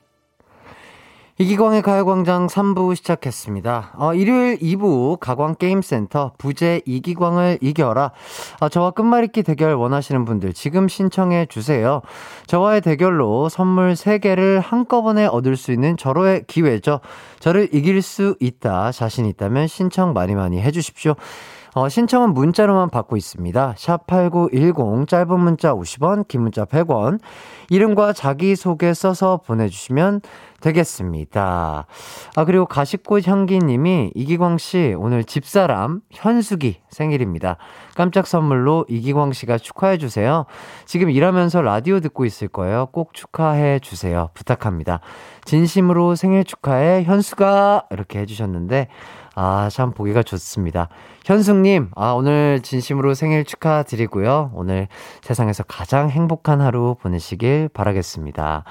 [SPEAKER 1] 이기광의 가요광장 3부 시작했습니다. 어, 일요일 2부 가광게임센터 부재 이기광을 이겨라. 어, 저와 끝말잇기 대결 원하시는 분들 지금 신청해 주세요. 저와의 대결로 선물 3개를 한꺼번에 얻을 수 있는 절호의 기회죠. 저를 이길 수 있다. 자신 있다면 신청 많이 많이 해주십시오. 어, 신청은 문자로만 받고 있습니다. 샵8910 짧은 문자 50원, 긴 문자 100원. 이름과 자기소개 써서 보내주시면 되겠습니다. 아, 그리고 가십꽃 향기 님이 이기광 씨 오늘 집사람 현숙이 생일입니다. 깜짝 선물로 이기광 씨가 축하해 주세요. 지금 일하면서 라디오 듣고 있을 거예요. 꼭 축하해 주세요. 부탁합니다. 진심으로 생일 축하해 현수가 이렇게 해 주셨는데 아, 참 보기가 좋습니다. 현숙님, 아, 오늘 진심으로 생일 축하드리고요. 오늘 세상에서 가장 행복한 하루 보내시길 바라겠습니다.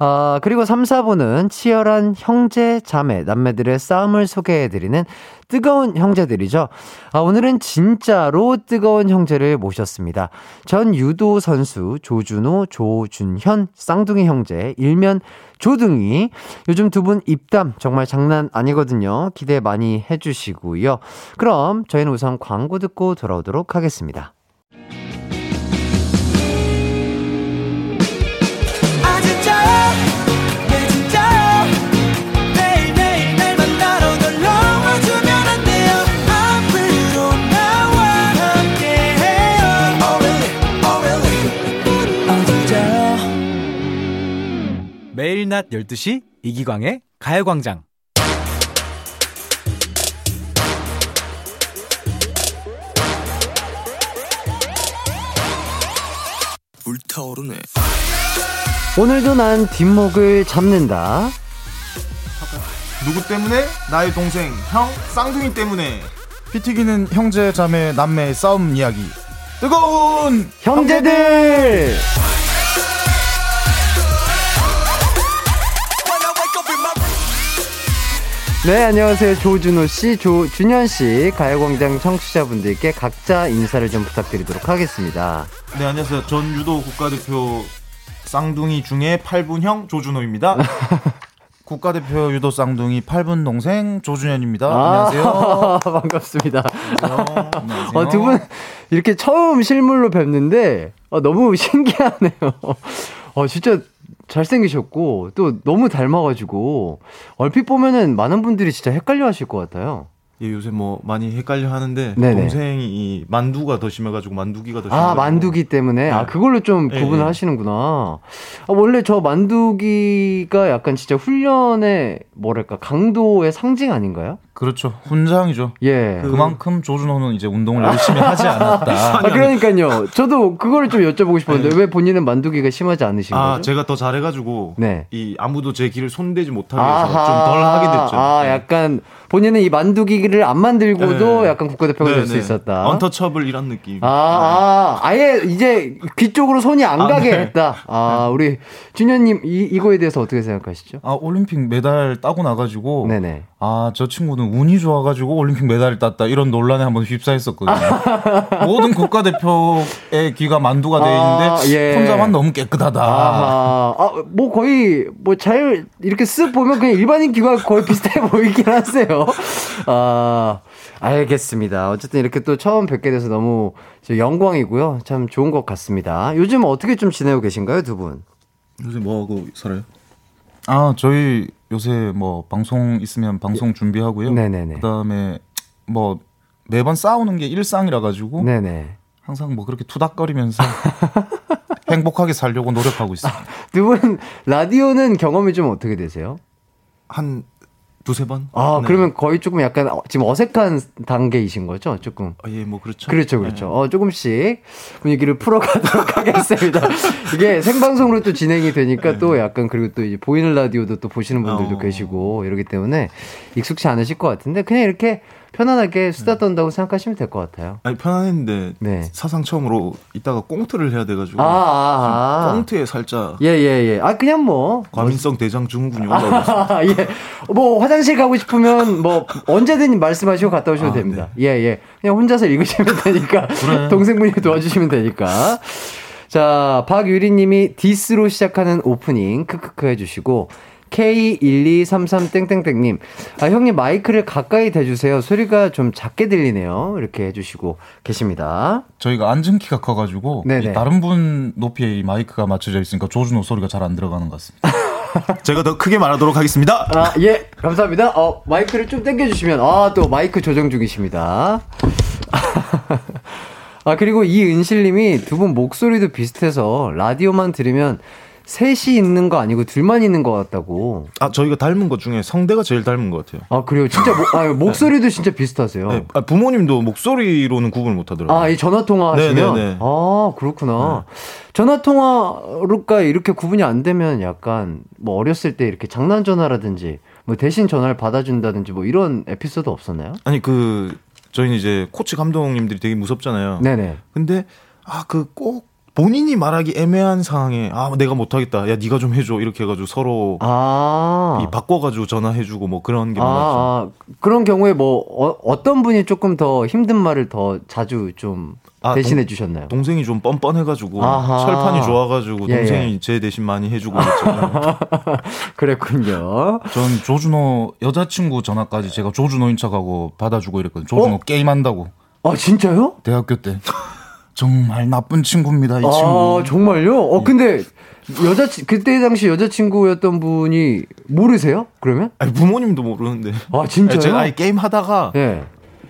[SPEAKER 1] 아, 그리고 3, 4부는 치열한 형제, 자매, 남매들의 싸움을 소개해드리는 뜨거운 형제들이죠. 아, 오늘은 진짜로 뜨거운 형제를 모셨습니다. 전 유도 선수 조준호, 조준현, 쌍둥이 형제, 일면 조둥이. 요즘 두 분 입담 정말 장난 아니거든요. 기대 많이 해주시고요. 그럼 저희는 우선 광고 듣고 돌아오도록 하겠습니다.
[SPEAKER 6] 매일
[SPEAKER 7] 낮 12시 이기광의 가요광장.
[SPEAKER 6] 불타오르네
[SPEAKER 1] 오늘도 난 뒷목을 잡는다.
[SPEAKER 8] 누구 때문에? 나의 동생, 형, 쌍둥이 때문에.
[SPEAKER 9] 피 튀기는 형제, 자매, 남매의 싸움 이야기. 뜨거운
[SPEAKER 1] 형제들! 네, 안녕하세요. 조준호 씨, 조준현 씨, 가요광장 청취자분들께 각자 인사를 좀 부탁드리도록 하겠습니다.
[SPEAKER 8] 네, 안녕하세요. 전 유도 국가대표 쌍둥이 중에 8분형 조준호입니다. *laughs*
[SPEAKER 9] 국가대표 유도 쌍둥이 8분 동생 조준현입니다.
[SPEAKER 1] 아,
[SPEAKER 9] 안녕하세요. *laughs*
[SPEAKER 1] 반갑습니다.
[SPEAKER 9] 안녕하세요.
[SPEAKER 1] 어, 두분 이렇게 처음 실물로 뵙는데 어, 너무 *laughs* 신기하네요. 어, 진짜 잘생기셨고 또 너무 닮아가지고 얼핏 보면은 많은 분들이 진짜 헷갈려 하실 것 같아요.
[SPEAKER 8] 예, 요새 뭐 많이 헷갈려 하는데
[SPEAKER 1] 네네.
[SPEAKER 8] 동생이 이 만두가 더 심해가지고 만두기가 더
[SPEAKER 1] 아,
[SPEAKER 8] 심해가지고
[SPEAKER 1] 만두기 때문에? 아,
[SPEAKER 8] 네.
[SPEAKER 1] 그걸로 좀
[SPEAKER 8] 예,
[SPEAKER 1] 구분을
[SPEAKER 8] 예.
[SPEAKER 1] 하시는구나. 아, 원래 저 만두기가 약간 진짜 훈련의, 뭐랄까, 강도의 상징 아닌가요?
[SPEAKER 9] 그렇죠. 훈장이죠.
[SPEAKER 1] 예.
[SPEAKER 9] 그, 만큼 조준호는 이제 운동을 열심히 하지 않았다. *laughs*
[SPEAKER 1] 아, 그러니까요. 저도 그거를 좀 여쭤보고 싶었는데, 왜 본인은 만두기가 심하지 않으신
[SPEAKER 8] 아,
[SPEAKER 1] 거죠?
[SPEAKER 8] 제가 더 잘해가지고
[SPEAKER 1] 네.
[SPEAKER 8] 이 아무도 제 길을 손대지 못하게 해서 좀 덜 하게 됐죠.
[SPEAKER 1] 아,
[SPEAKER 8] 네.
[SPEAKER 1] 약간 본인은 이 만두기를 안 만들고도
[SPEAKER 8] 네.
[SPEAKER 1] 약간 국가대표가 될수
[SPEAKER 8] 네, 네.
[SPEAKER 1] 있었다.
[SPEAKER 8] 언터처블 이런 느낌.
[SPEAKER 1] 아, 아, 아 예 이제 귀 쪽으로 손이 안
[SPEAKER 8] 아,
[SPEAKER 1] 가게
[SPEAKER 8] 네.
[SPEAKER 1] 했다. 아, 우리 준현님 이 이거에 대해서 어떻게 생각하시죠?
[SPEAKER 9] 아, 올림픽 메달 따고 나가지고.
[SPEAKER 1] 네네.
[SPEAKER 9] 아, 저 친구는 운이 좋아가지고 올림픽 메달을 땄다. 이런 논란에 한번 휩싸였었거든요. *laughs* 모든 국가대표의 귀가 만두가 돼 있는데
[SPEAKER 1] 아, 예.
[SPEAKER 9] 혼자만 너무 깨끗하다.
[SPEAKER 1] 아하. 아, 뭐 거의 뭐잘 이렇게 쓱 보면 그냥 일반인 귀가 거의 비슷해 *laughs* 보이긴 하세요. 아, 알겠습니다. 어쨌든 이렇게 또 처음 뵙게 돼서 너무 저 영광이고요. 참 좋은 것 같습니다. 요즘 어떻게 좀 지내고 계신가요, 두 분?
[SPEAKER 8] 요새 뭐 하고 살아요?
[SPEAKER 9] 아, 저희 요새 뭐 방송 있으면 방송 준비하고요.
[SPEAKER 1] 네네네.
[SPEAKER 9] 그다음에 뭐 매번 싸우는 게 일상이라 가지고
[SPEAKER 1] 네네.
[SPEAKER 9] 항상 뭐 그렇게 투닥거리면서 *laughs* 행복하게 살려고 노력하고 있습니다.
[SPEAKER 1] 두 분 라디오는 경험이 좀 어떻게 되세요?
[SPEAKER 8] 한 두세 번?
[SPEAKER 1] 아,
[SPEAKER 8] 네.
[SPEAKER 1] 그러면 거의 조금 약간 어, 지금 어색한 단계이신 거죠? 조금.
[SPEAKER 8] 아, 예, 뭐 그렇죠.
[SPEAKER 1] 그렇죠, 그렇죠. 어, 조금씩 분위기를 풀어가도록 *laughs* 하겠습니다. 이게 생방송으로 또 진행이 되니까 또 약간 그리고 또 이제 보이는 라디오도 또 보시는 분들도
[SPEAKER 8] 어.
[SPEAKER 1] 계시고 이러기 때문에 익숙치 않으실 것 같은데 그냥 이렇게 편안하게 수다 떤다고 생각하시면 될 것 같아요.
[SPEAKER 8] 아니 편안했는데
[SPEAKER 1] 네.
[SPEAKER 8] 사상 처음으로 이따가 꽁트를 해야 돼가지고
[SPEAKER 1] 아, 아, 아.
[SPEAKER 8] 꽁트에 살짝
[SPEAKER 1] 예, 예, 예. 아, 그냥 뭐.
[SPEAKER 8] 과민성 대장 증후군이 올라오고.
[SPEAKER 1] 아, *laughs* 예. 뭐, 화장실 가고 싶으면, 뭐, 언제든 말씀하시고 갔다 오셔도
[SPEAKER 8] 아,
[SPEAKER 1] 됩니다. 예, 예. 그냥 혼자서 읽으시면 되니까. *laughs* 동생분이 도와주시면 되니까. 자, 박유리 님이 디스로 시작하는 오프닝, 크크크 해주시고, K1233땡땡땡님, 아, 형님 마이크를 가까이 대주세요. 소리가 좀 작게 들리네요. 이렇게 해주시고 계십니다.
[SPEAKER 9] 저희가 앉은 키가 커가지고 다른 분 높이에 이 마이크가 맞춰져 있으니까 조준호 소리가 잘 안 들어가는 것 같습니다. *laughs*
[SPEAKER 8] 제가 더 크게 말하도록 하겠습니다.
[SPEAKER 1] 아, 예, 감사합니다. 어, 마이크를 좀 당겨주시면, 아, 또 마이크 조정 중이십니다. *laughs* 아, 그리고 이은실님이 두 분 목소리도 비슷해서 라디오만 들으면 셋이 있는 거 아니고 둘만 있는 것 같다고.
[SPEAKER 8] 아 저희가 닮은 것 중에 성대가 제일 닮은 것 같아요.
[SPEAKER 1] 아, 그래요? 진짜, 목, 아, 목소리도 진짜 비슷하세요.
[SPEAKER 8] 네, 아, 부모님도 목소리로는 구분을 못하더라고요.
[SPEAKER 1] 아, 이 전화 통화 하시면?
[SPEAKER 8] 네네네.
[SPEAKER 1] 아, 그렇구나. 전화 통화로가 이렇게 구분이 안 되면 약간 뭐 어렸을 때 이렇게 장난 전화라든지 뭐 대신 전화를 받아준다든지 뭐 이런 에피소드 없었나요?
[SPEAKER 8] 아니 그 저희는 이제 코치 감독님들이 되게 무섭잖아요.
[SPEAKER 1] 네네.
[SPEAKER 8] 근데 아 그 꼭 본인이 말하기 애매한 상황에 아 내가 못하겠다. 야 네가 좀 해줘 이렇게 해가지고 서로
[SPEAKER 1] 아.
[SPEAKER 8] 이 바꿔가지고 전화해주고 뭐 그런 게
[SPEAKER 1] 아,
[SPEAKER 8] 많았죠.
[SPEAKER 1] 아, 그런 경우에 뭐 어, 떤 분이 조금 더 힘든 말을 더 자주 좀
[SPEAKER 8] 아,
[SPEAKER 1] 대신해
[SPEAKER 8] 동-
[SPEAKER 1] 주셨나요?
[SPEAKER 8] 동생이 좀 뻔뻔해가지고
[SPEAKER 1] 아하.
[SPEAKER 8] 철판이 좋아가지고
[SPEAKER 1] 예,
[SPEAKER 8] 동생이 제 대신 많이 해주고 *laughs* 그랬죠. *laughs*
[SPEAKER 1] 그랬군요.
[SPEAKER 9] 전 조준호 여자친구 전화까지 제가 조준호인 척하고 받아주고 이랬거든요. 조준호
[SPEAKER 1] 어?
[SPEAKER 9] 게임한다고
[SPEAKER 1] 아 진짜요?
[SPEAKER 9] 대학교 때 *laughs* 정말 나쁜 친구입니다 이 친구.
[SPEAKER 1] 아 정말요? 어 근데 여자 그때 당시 여자친구였던 분이 모르세요? 그러면?
[SPEAKER 8] 아니 부모님도 모르는데.
[SPEAKER 1] 아 진짜요?
[SPEAKER 8] 제가 아니, 게임 하다가
[SPEAKER 1] 예.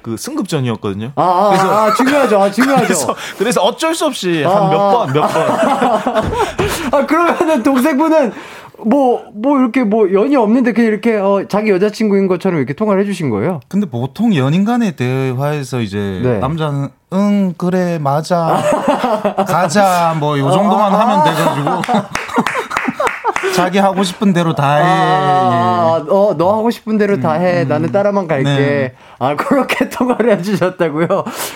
[SPEAKER 8] 그 승급전이었거든요.
[SPEAKER 1] 아, 아,
[SPEAKER 8] 그래서-
[SPEAKER 1] 아, 아, 중요하죠. 아, 중요하죠.
[SPEAKER 8] 그래서 그래서 어쩔 수 없이
[SPEAKER 1] 아,
[SPEAKER 8] 한몇 번 몇 번. *laughs*
[SPEAKER 1] 아, 그러면은 동생분은 뭐, 뭐 이렇게 뭐 연이 없는데 그냥 이렇게 어, 자기 여자친구인 것처럼 이렇게 통화를 해주신 거예요?
[SPEAKER 9] 근데 보통 연인 간의 대화에서 이제
[SPEAKER 1] 네.
[SPEAKER 9] 남자는 응 그래 맞아 가자 뭐 요 정도만 하면 돼가지고 자기 하고 싶은 대로 다 해.
[SPEAKER 1] 아, 어, 너 하고 싶은 대로 다 해. 나는 따라만 갈게.
[SPEAKER 9] 네.
[SPEAKER 1] 아, 그렇게 *laughs* 통화를 해주셨다고요?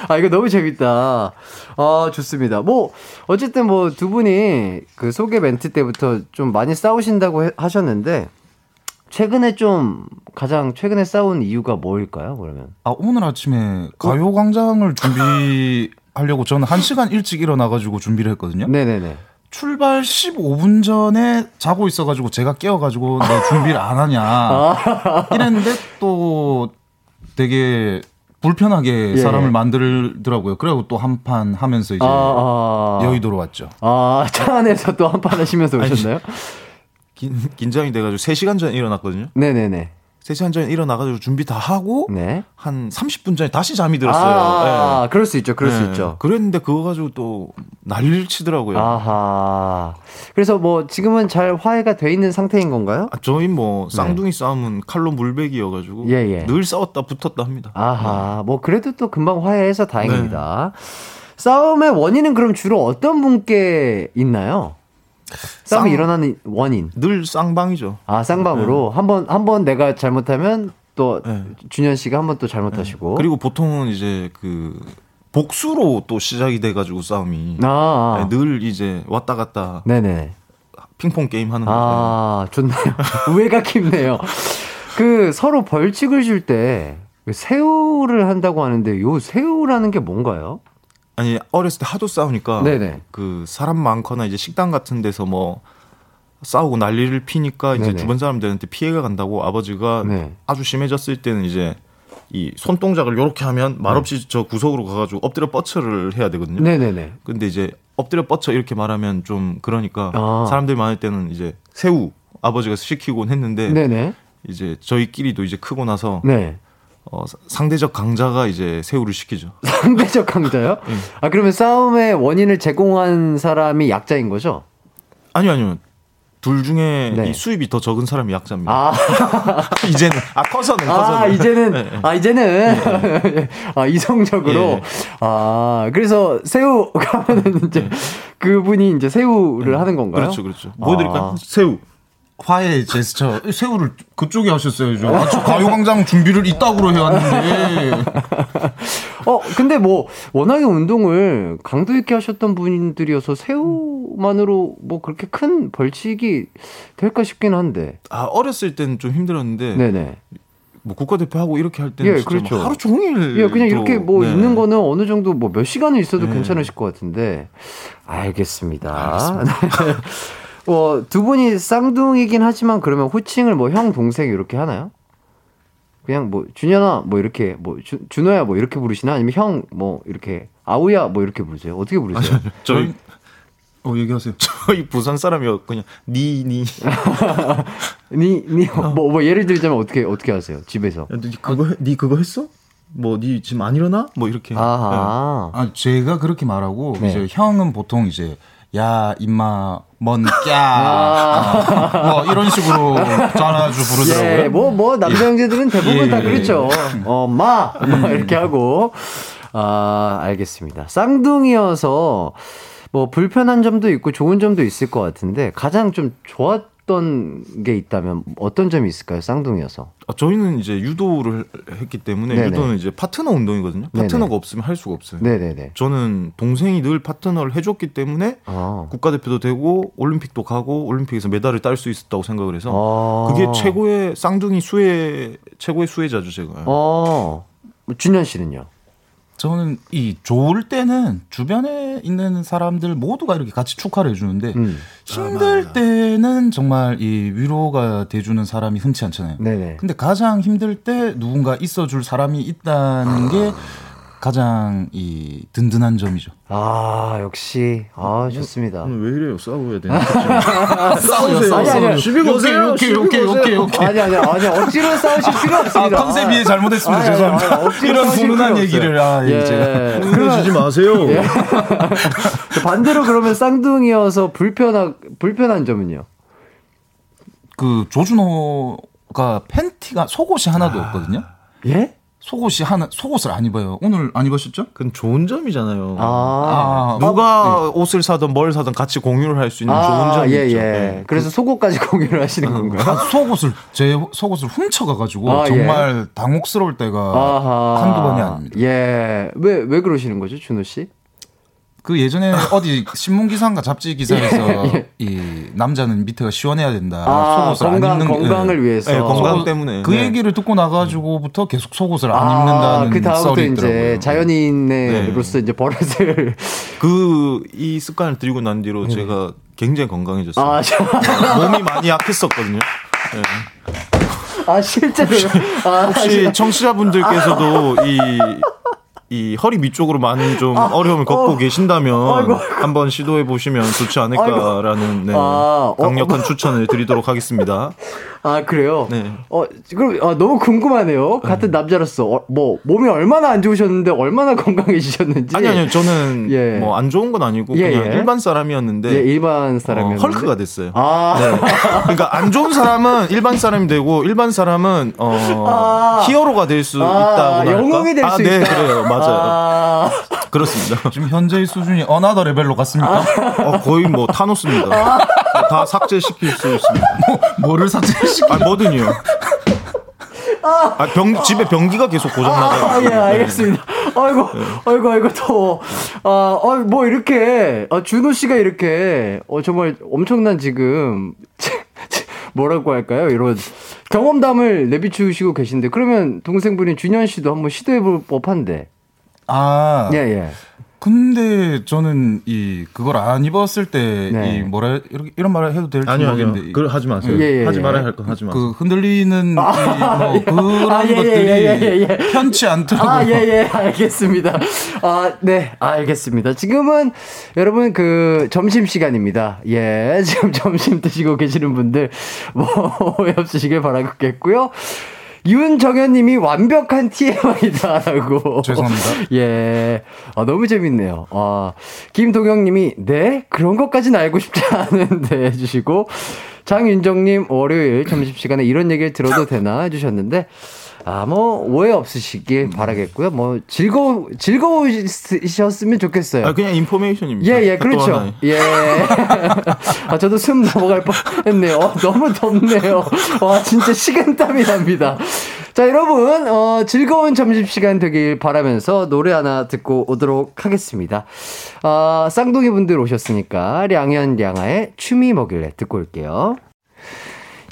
[SPEAKER 1] 아, 이거 너무 재밌다. 아, 좋습니다. 뭐, 어쨌든 뭐, 두 분이 그 소개 멘트 때부터 좀 많이 싸우신다고 해- 하셨는데, 최근에 좀 가장 최근에 싸운 이유가 뭐일까요? 그러면
[SPEAKER 9] 아 오늘 아침에 가요광장을 준비하려고 저는 한 시간 일찍 일어나가지고 준비를 했거든요.
[SPEAKER 1] 네네네.
[SPEAKER 9] 출발 15분 전에 자고 있어가지고 제가 깨워가지고 너 준비를 안 하냐 *laughs* 이랬는데 또 되게 불편하게
[SPEAKER 1] 예.
[SPEAKER 9] 사람을 만들더라고요. 그리고 또 한 판 하면서 이제
[SPEAKER 1] 아, 아.
[SPEAKER 9] 여의도로 왔죠.
[SPEAKER 1] 아, 차 안에서 또 한 판 하시면서 *laughs* 오셨나요?
[SPEAKER 8] 긴, 긴장이 돼가지고 3시간 전에 일어났거든요.
[SPEAKER 1] 네네네.
[SPEAKER 8] 3시간 전에 일어나가지고 준비 다 하고
[SPEAKER 1] 네.
[SPEAKER 8] 한 30분 전에 다시 잠이 들었어요.
[SPEAKER 1] 아,
[SPEAKER 8] 예.
[SPEAKER 1] 그럴 수 있죠. 그럴 수
[SPEAKER 8] 네.
[SPEAKER 1] 있죠.
[SPEAKER 8] 그랬는데 그거 가지고 또 난리를 치더라고요.
[SPEAKER 1] 아하. 그래서 뭐 지금은 잘 화해가 돼 있는 상태인 건가요?
[SPEAKER 8] 아, 저희 뭐 쌍둥이 싸움은 칼로 물베기여 가지고
[SPEAKER 1] 네. 예, 예.
[SPEAKER 8] 늘 싸웠다 붙었다 합니다.
[SPEAKER 1] 아하. 뭐 그래도 또 금방 화해해서 다행입니다. 싸움의 원인은 그럼 주로 어떤 분께 있나요? 싸움이
[SPEAKER 8] 쌍-
[SPEAKER 1] 일어나는 원인.
[SPEAKER 8] 늘 쌍방이죠.
[SPEAKER 1] 아, 쌍방으로 한번 한 번 내가 잘못하면 또
[SPEAKER 8] 네.
[SPEAKER 1] 준현 씨가 한 번 또 잘못하시고.
[SPEAKER 8] 그리고 보통은 이제 그 복수로 또 시작이 돼가지고 싸움이
[SPEAKER 1] 아, 아.
[SPEAKER 8] 네, 늘 이제 왔다 갔다
[SPEAKER 1] 네네.
[SPEAKER 8] 핑퐁 게임 하는 거죠.
[SPEAKER 1] 아, 좋네요. *laughs* 우애가 깊네요. 그 서로 벌칙을 줄 때 새우를 한다고 하는데 요 새우라는 게 뭔가요?
[SPEAKER 8] 아니 어렸을 때 하도 싸우니까
[SPEAKER 1] 네네.
[SPEAKER 8] 그 사람 많거나 이제 식당 같은 데서 뭐 싸우고 난리를 피니까 이제
[SPEAKER 1] 네네.
[SPEAKER 8] 주변 사람들한테 피해가 간다고 아버지가
[SPEAKER 1] 네.
[SPEAKER 8] 아주 심해졌을 때는 이제 이 손동작을 이렇게 하면 말없이
[SPEAKER 1] 네.
[SPEAKER 8] 저 구석으로 가가지고 엎드려 뻗쳐를 해야 되거든요.
[SPEAKER 1] 네네네.
[SPEAKER 8] 근데 이제 엎드려 뻗쳐 이렇게 말하면 좀 그러니까
[SPEAKER 1] 아.
[SPEAKER 8] 사람들 많을 때는 이제 새우 아버지가 시키곤 했는데
[SPEAKER 1] 네네.
[SPEAKER 8] 이제 저희끼리도 이제 크고 나서
[SPEAKER 1] 네.
[SPEAKER 8] 어, 사- 상대적 강자가 이제 새우를 시키죠. *laughs*
[SPEAKER 1] 상대적 강자요?
[SPEAKER 8] 네.
[SPEAKER 1] 아, 그러면 싸움의 원인을 제공한 사람이 약자인 거죠?
[SPEAKER 8] 아니요 아니요. 둘 중에
[SPEAKER 1] 네.
[SPEAKER 8] 이 수입이 더 적은 사람이 약자입니다.
[SPEAKER 1] 아, *laughs*
[SPEAKER 8] 이제는 아 커서는 커서는
[SPEAKER 1] 아 이제는,
[SPEAKER 8] 네, 네.
[SPEAKER 1] 아, 이제는, 아, 이성적으로.
[SPEAKER 8] 예.
[SPEAKER 1] 아, 그래서 새우 가면은 이제 그분이 이제 새우를 하는 건가요?
[SPEAKER 8] 그렇죠 그렇죠. 보여드릴까요?
[SPEAKER 1] 아.
[SPEAKER 8] 새우.
[SPEAKER 9] 화해 제스처 새우를 그쪽에 하셨어야죠. 아, 저 가요광장 준비를 이따구로 해왔는데 *laughs*
[SPEAKER 1] 어, 근데 뭐, 워낙에 운동을 강도 있게 하셨던 분들이어서 새우만으로 뭐 그렇게 큰 벌칙이 될까 싶긴 한데.
[SPEAKER 8] 아 어렸을 때는 좀 힘들었는데
[SPEAKER 1] 네네.
[SPEAKER 8] 뭐 국가대표 하고 이렇게 할 때는
[SPEAKER 1] 예,
[SPEAKER 8] 진짜
[SPEAKER 1] 그렇죠.
[SPEAKER 8] 뭐 하루 종일
[SPEAKER 1] 예, 그냥 이렇게
[SPEAKER 8] 또,
[SPEAKER 1] 뭐
[SPEAKER 8] 네.
[SPEAKER 1] 있는 거는 어느 정도 뭐 몇 시간을 있어도
[SPEAKER 8] 네.
[SPEAKER 1] 괜찮으실 것 같은데. 알겠습니다. *laughs* 네. 어, 두 분이 쌍둥이긴 하지만 그러면 호칭을 뭐 형, 동생 이렇게 하나요? 그냥 뭐 준현아 뭐 이렇게 뭐 주, 준호야 뭐 이렇게 부르시나 아니면 형 뭐 이렇게 아우야 뭐 이렇게 부르세요? 어떻게 부르세요?
[SPEAKER 8] 저희
[SPEAKER 9] 어 얘기하세요. *laughs*
[SPEAKER 8] 저희 부산 사람이요 그냥 니니
[SPEAKER 1] 니니뭐 *laughs* 뭐 예를 들자면 어떻게 어떻게 하세요? 집에서.
[SPEAKER 8] 니 그거 해- 니 그거 했어? 뭐 니 지금 안 일어나? 뭐 이렇게
[SPEAKER 1] 아하.
[SPEAKER 9] 아 제가 그렇게 말하고
[SPEAKER 1] 네.
[SPEAKER 9] 이제 형은 보통 이제 야 임마 먼 꺄.
[SPEAKER 1] 아.
[SPEAKER 9] 뭐 이런 식으로 자주 부르더라고요.
[SPEAKER 1] 예, 뭐, 뭐, 남자 형제들은 대부분
[SPEAKER 9] 예,
[SPEAKER 1] 다
[SPEAKER 9] 예.
[SPEAKER 1] 그렇죠. 어, 마! 막 이렇게 하고. 아, 알겠습니다. 쌍둥이여서 뭐, 불편한 점도 있고 좋은 점도 있을 것 같은데, 가장 좀 좋았 던게 있다면 어떤 점이 있을까요? 쌍둥이여서.
[SPEAKER 8] 아, 저희는 이제 유도를 했기 때문에
[SPEAKER 1] 네네.
[SPEAKER 8] 유도는 이제 파트너 운동이거든요.
[SPEAKER 1] 네네.
[SPEAKER 8] 파트너가 없으면 할 수가 없어요.
[SPEAKER 1] 네네네.
[SPEAKER 8] 저는 동생이 늘 파트너를 해줬기 때문에
[SPEAKER 1] 아.
[SPEAKER 8] 국가대표도 되고 올림픽도 가고 올림픽에서 메달을 딸 수 있었다고 생각을 해서
[SPEAKER 1] 아.
[SPEAKER 8] 그게 최고의 쌍둥이 수혜 최고의 수혜자죠 제가.
[SPEAKER 1] 어, 준현 씨는요?
[SPEAKER 9] 저는 이 좋을 때는 주변에 있는 사람들 모두가 이렇게 같이 축하를 해주는데
[SPEAKER 1] 음.
[SPEAKER 9] 힘들 때는 정말 이 위로가 돼주는 사람이 흔치 않잖아요.
[SPEAKER 1] 네네.
[SPEAKER 9] 근데 가장 힘들 때 누군가 있어줄 사람이 있다는 게 가장 이 든든한 점이죠.
[SPEAKER 1] 아, 역시. 아, 좋습니다.
[SPEAKER 8] 오늘 왜 이래요? 싸워야 되나? *laughs*
[SPEAKER 9] 싸우세요.
[SPEAKER 1] 아니, 아니, 아니.
[SPEAKER 8] 시비 거세요.
[SPEAKER 9] 오케이, 오케이. 오케이, 오케이.
[SPEAKER 1] 아니, 아니, 아니, 억지로 싸우실 필요
[SPEAKER 9] 아,
[SPEAKER 1] 없습니다.
[SPEAKER 9] 컨셉이 잘못했습니다.
[SPEAKER 1] 아니, 아니,
[SPEAKER 9] 죄송합니다.
[SPEAKER 1] 아니, 억지로
[SPEAKER 9] 이런
[SPEAKER 1] 필요
[SPEAKER 9] 얘기를. 아, 예, 제가.
[SPEAKER 8] 흥분해주지 마세요. *laughs* *laughs*
[SPEAKER 1] 반대로 그러면 쌍둥이여서 불편한 불편한 점은요?
[SPEAKER 9] 그 조준호가 팬티가 속옷이 하나도 없거든요.
[SPEAKER 1] 예?
[SPEAKER 9] 속옷이 하나 속옷을 안 입어요. 오늘 안 입으셨죠?
[SPEAKER 8] 그건 좋은 점이잖아요.
[SPEAKER 1] 아,
[SPEAKER 9] 아,
[SPEAKER 8] 누가 옷을 사든 뭘 사든 같이 공유를 할 수 있는 좋은 점이
[SPEAKER 1] 예. 예.
[SPEAKER 8] 네.
[SPEAKER 1] 그래서 속옷까지 *laughs* 공유를 하시는 건가요?
[SPEAKER 9] 아, 속옷을 제 속옷을 훔쳐가가지고
[SPEAKER 1] 아, 예.
[SPEAKER 9] 정말 당혹스러울 때가
[SPEAKER 1] 아하.
[SPEAKER 9] 한두 번이 아닙니다.
[SPEAKER 1] 예. 왜, 왜 그러시는 거죠, 준호 씨?
[SPEAKER 9] 그 예전에 *laughs* 어디 신문 기사인가 잡지 기사에서
[SPEAKER 1] 예.
[SPEAKER 9] 이 남자는 밑에가 시원해야 된다.
[SPEAKER 1] 아,
[SPEAKER 9] 속옷을
[SPEAKER 1] 건강-
[SPEAKER 9] 안 입는
[SPEAKER 1] 건강을
[SPEAKER 9] 예.
[SPEAKER 1] 위해서.
[SPEAKER 8] 네, 건강
[SPEAKER 9] 속옷-
[SPEAKER 8] 때문에.
[SPEAKER 9] 그
[SPEAKER 8] 네.
[SPEAKER 9] 얘기를 듣고 나가지고부터 계속 속옷을 안
[SPEAKER 1] 아,
[SPEAKER 9] 입는다는
[SPEAKER 1] 그 다음부터 이제. 자연인으로서 이제 버릇을 *laughs*
[SPEAKER 8] 그 이 습관을 들이고 난 뒤로 제가 굉장히 건강해졌어요.
[SPEAKER 1] 아, 저-
[SPEAKER 8] 몸이 많이 약했었거든요. 네.
[SPEAKER 1] 아 실제로요. 아,
[SPEAKER 8] 혹시 청취자분들께서도 이, 이 허리 밑쪽으로 많은 좀 어려움을 겪고
[SPEAKER 1] 어.
[SPEAKER 8] 계신다면
[SPEAKER 1] 아이고.
[SPEAKER 8] 한번 시도해 보시면 좋지 않을까라는 네,
[SPEAKER 1] 아, 어,
[SPEAKER 8] 강력한 추천을 드리도록 하겠습니다.
[SPEAKER 1] 아 그래요.
[SPEAKER 8] 네.
[SPEAKER 1] 어 그럼 아, 너무 궁금하네요. 같은 남자로서 어, 뭐 몸이 얼마나 안 좋으셨는데 얼마나 *laughs* 건강해지셨는지.
[SPEAKER 8] 아니 아니요 저는
[SPEAKER 1] 예.
[SPEAKER 8] 뭐안 좋은 건 아니고
[SPEAKER 1] 예,
[SPEAKER 8] 그냥
[SPEAKER 1] 예.
[SPEAKER 8] 일반 사람이었는데
[SPEAKER 1] 예, 일반
[SPEAKER 8] 어,
[SPEAKER 1] 사람이었는데.
[SPEAKER 8] 헐크가 됐어요.
[SPEAKER 1] 아,
[SPEAKER 8] 네. 그러니까 안 좋은 사람은 일반 사람이 되고 일반 사람은 어,
[SPEAKER 1] 아.
[SPEAKER 8] 히어로가 될수
[SPEAKER 1] 아,
[SPEAKER 8] 있다고
[SPEAKER 1] 영웅이 될
[SPEAKER 8] 아,
[SPEAKER 1] 수
[SPEAKER 8] 네,
[SPEAKER 1] 있다.
[SPEAKER 8] 그래요. 맞아요.
[SPEAKER 1] 아, *laughs*
[SPEAKER 8] 그렇습니다.
[SPEAKER 9] 지금 현재의 수준이 another level로 갔습니까?
[SPEAKER 8] 어, 거의 뭐 타노스입니다. 다 삭제시킬 수 있습니다.
[SPEAKER 9] 뭐를 삭제시키?
[SPEAKER 8] 아, 뭐든요. 아, 병, 집에 변기가 계속 고장나가지고.
[SPEAKER 1] 아, 예, 알겠습니다. 아이고, 아이고, 아이고, 더워. 아, 아, 뭐, 이렇게, 아, 준호 씨가 이렇게, 어, 정말 엄청난 지금, *laughs* 뭐라고 할까요? 이런 경험담을 내비추시고 계신데, 그러면 동생분인 준현 씨도 한번 시도해볼 법한데.
[SPEAKER 9] 아,
[SPEAKER 1] 예, 예.
[SPEAKER 9] 근데 저는 이 그걸 안 입었을 때이
[SPEAKER 1] 네.
[SPEAKER 9] 뭐라 이렇게 이런 말을 해도 될지
[SPEAKER 8] 아니요.
[SPEAKER 9] 모르겠는데
[SPEAKER 8] 그걸 하지 마세요.
[SPEAKER 1] 예, 예,
[SPEAKER 8] 하지
[SPEAKER 1] 예.
[SPEAKER 8] 말아야 할거 하지 마세요.
[SPEAKER 9] 그 흔들리는 이뭐 그런
[SPEAKER 1] 아, 예, 예,
[SPEAKER 9] 것들이
[SPEAKER 1] 예, 예, 예.
[SPEAKER 9] 편치 않더라고요.
[SPEAKER 1] 아, 예, 예, 알겠습니다. 아, 네, 알겠습니다. 지금은 여러분 그 점심 시간입니다. 예, 지금 점심 드시고 계시는 분들 뭐, *laughs* 없으시길 바라겠고요. 윤정현님이 완벽한 TMI다라고.
[SPEAKER 9] 죄송합니다. *laughs*
[SPEAKER 1] 예. 아, 너무 재밌네요. 아, 김도경님이, 네? 그런 것까지는 알고 싶지 않은데 *laughs* 해주시고, 장윤정님, 월요일 점심시간에 이런 얘기를 들어도 되나 해주셨는데, 아, 뭐, 오해 없으시길 바라겠고요. 뭐, 즐거우, 즐거우셨으면 좋겠어요.
[SPEAKER 8] 아, 그냥 인포메이션입니다.
[SPEAKER 1] 예, 예,
[SPEAKER 8] 또
[SPEAKER 1] 그렇죠. 예. 아, 저도 숨 넘어갈 뻔 했네요. 어, 너무 덥네요. 와, 진짜 식은땀이 납니다. 자, 여러분, 어, 즐거운 점심시간 되길 바라면서 노래 하나 듣고 오도록 하겠습니다. 아, 쌍둥이 분들 오셨으니까, 량현, 량아의 춤이 먹일래 듣고 올게요.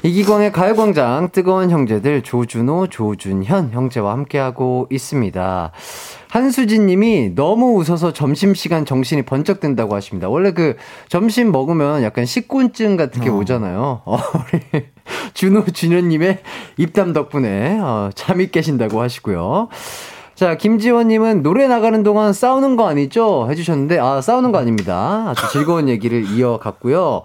[SPEAKER 1] 이기광의 가요광장 뜨거운 형제들 조준호, 조준현 형제와 함께하고 있습니다. 한수진 님이 너무 웃어서 점심시간 정신이 번쩍 든다고 하십니다. 원래 그 점심 먹으면 약간 식곤증 같은 게 오잖아요. 어, 우리 준호, 준현님의 입담 덕분에 어, 잠이 깨신다고 하시고요. 자, 김지원님은 노래 나가는 동안 싸우는 거 아니죠? 해주셨는데, 아, 싸우는 거 아닙니다. 아주 즐거운 얘기를 이어갔고요.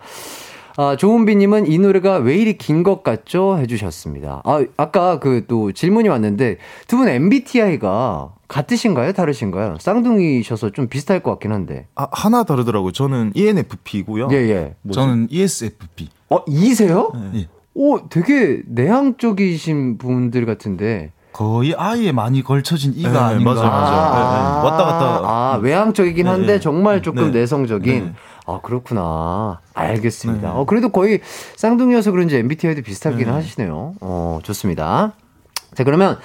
[SPEAKER 1] 아, 조은비님은 이 노래가 왜 이리 긴 것 같죠? 해주셨습니다. 아, 아까 그 또 질문이 왔는데, 두 분 MBTI가 같으신가요? 다르신가요? 쌍둥이셔서 좀 비슷할 것 같긴 한데.
[SPEAKER 8] 아, 하나 다르더라고요. 저는 ENFP고요.
[SPEAKER 1] 예, 예.
[SPEAKER 9] 저는 E ESFP.
[SPEAKER 1] 어, I세요?
[SPEAKER 9] 예.
[SPEAKER 1] 오, 되게 내향적이신 분들 같은데.
[SPEAKER 9] 거의 I에 많이 걸쳐진 I가
[SPEAKER 8] 네,
[SPEAKER 9] 아닌가.
[SPEAKER 8] 맞아요, 맞아요. 네, 네. 왔다 갔다.
[SPEAKER 1] 아, 외향적이긴 한데
[SPEAKER 8] 네, 네.
[SPEAKER 1] 정말 조금
[SPEAKER 8] 네.
[SPEAKER 1] 내성적인.
[SPEAKER 8] 네.
[SPEAKER 1] 아, 그렇구나. 알겠습니다.
[SPEAKER 8] 네.
[SPEAKER 1] 어, 그래도 거의 쌍둥이여서 그런지 MBTI도 비슷하긴
[SPEAKER 8] 네.
[SPEAKER 1] 하시네요. 어, 좋습니다. 자, 그러면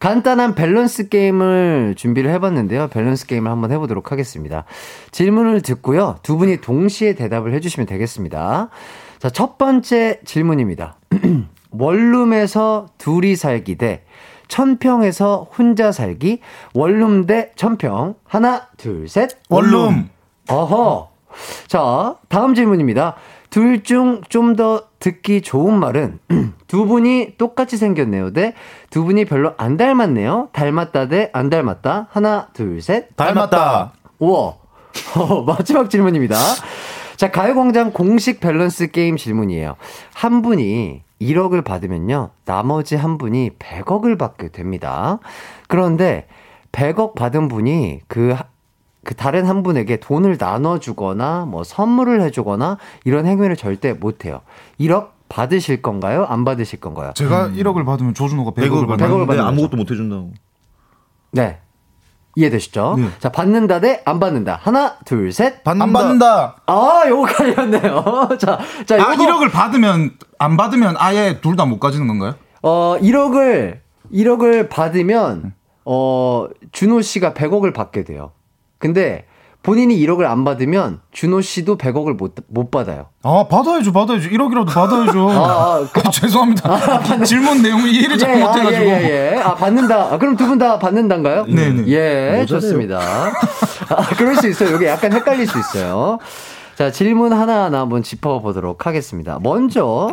[SPEAKER 1] 간단한 밸런스 게임을 준비를 해봤는데요. 밸런스 게임을 한번 해보도록 하겠습니다. 질문을 듣고요. 두 분이 동시에 대답을 해주시면 되겠습니다. 자, 첫 번째 질문입니다. *clears throat* 원룸에서 둘이 살기 대 천평에서 혼자 살기, 원룸 대 천평. 하나, 둘, 셋.
[SPEAKER 9] 원룸.
[SPEAKER 1] 어허. 자, 다음 질문입니다. 둘 중 좀 더 듣기 좋은 말은 *clears throat* 두 분이 똑같이 생겼네요. 대 두 분이 별로 안 닮았네요. 닮았다 대 안 닮았다. 하나, 둘, 셋.
[SPEAKER 8] 닮았다.
[SPEAKER 1] 우와. *laughs* 어, 마지막 질문입니다. 자, 가요광장 공식 밸런스 게임 질문이에요. 한 분이 1억을 받으면요. 나머지 한 분이 100억을 받게 됩니다. 그런데 100억 받은 분이 그, 하- 그 다른 한 분에게 돈을 나눠주거나 뭐 선물을 해주거나 이런 행위를 절대 못해요. 1억 받으실 건가요? 안 받으실 건가요?
[SPEAKER 9] 제가 1억을 받으면 조준호가 100억을
[SPEAKER 8] 100을
[SPEAKER 9] 받는
[SPEAKER 1] 받는
[SPEAKER 8] 받는데. 아무것도 못 해준다고.
[SPEAKER 1] 네. 이해되시죠?
[SPEAKER 8] 네.
[SPEAKER 1] 자, 받는다 대 안 받는다. 하나, 둘, 셋.
[SPEAKER 9] 안 받는다.
[SPEAKER 1] 아, 요거 갈렸네요. *laughs* 자, 자, 요거.
[SPEAKER 9] 아, 1억을 받으면 안 받으면 아예 둘 다 못 가지는 건가요?
[SPEAKER 1] 어, 1억을, 1억을 받으면, 어, 준호 씨가 100억을 받게 돼요. 근데 본인이 1억을 안 받으면 준호 씨도 100억을 못, 못 받아요.
[SPEAKER 9] 아, 받아야죠, 받아야죠. 1억이라도 받아야죠.
[SPEAKER 1] 아, 아, *laughs*
[SPEAKER 9] 죄송합니다. 질문 내용이 이해를 잘
[SPEAKER 1] 예, 아,
[SPEAKER 9] 못해가지고.
[SPEAKER 1] 예, 예, 예. 아, 받는다. 아, 그럼 두 분 다 받는단가요?
[SPEAKER 9] 네네.
[SPEAKER 1] 예, 좋습니다. 아, 그럴 수 있어요. 여기 약간 헷갈릴 수 있어요. 자, 질문 하나하나 한번 짚어보도록 하겠습니다. 먼저,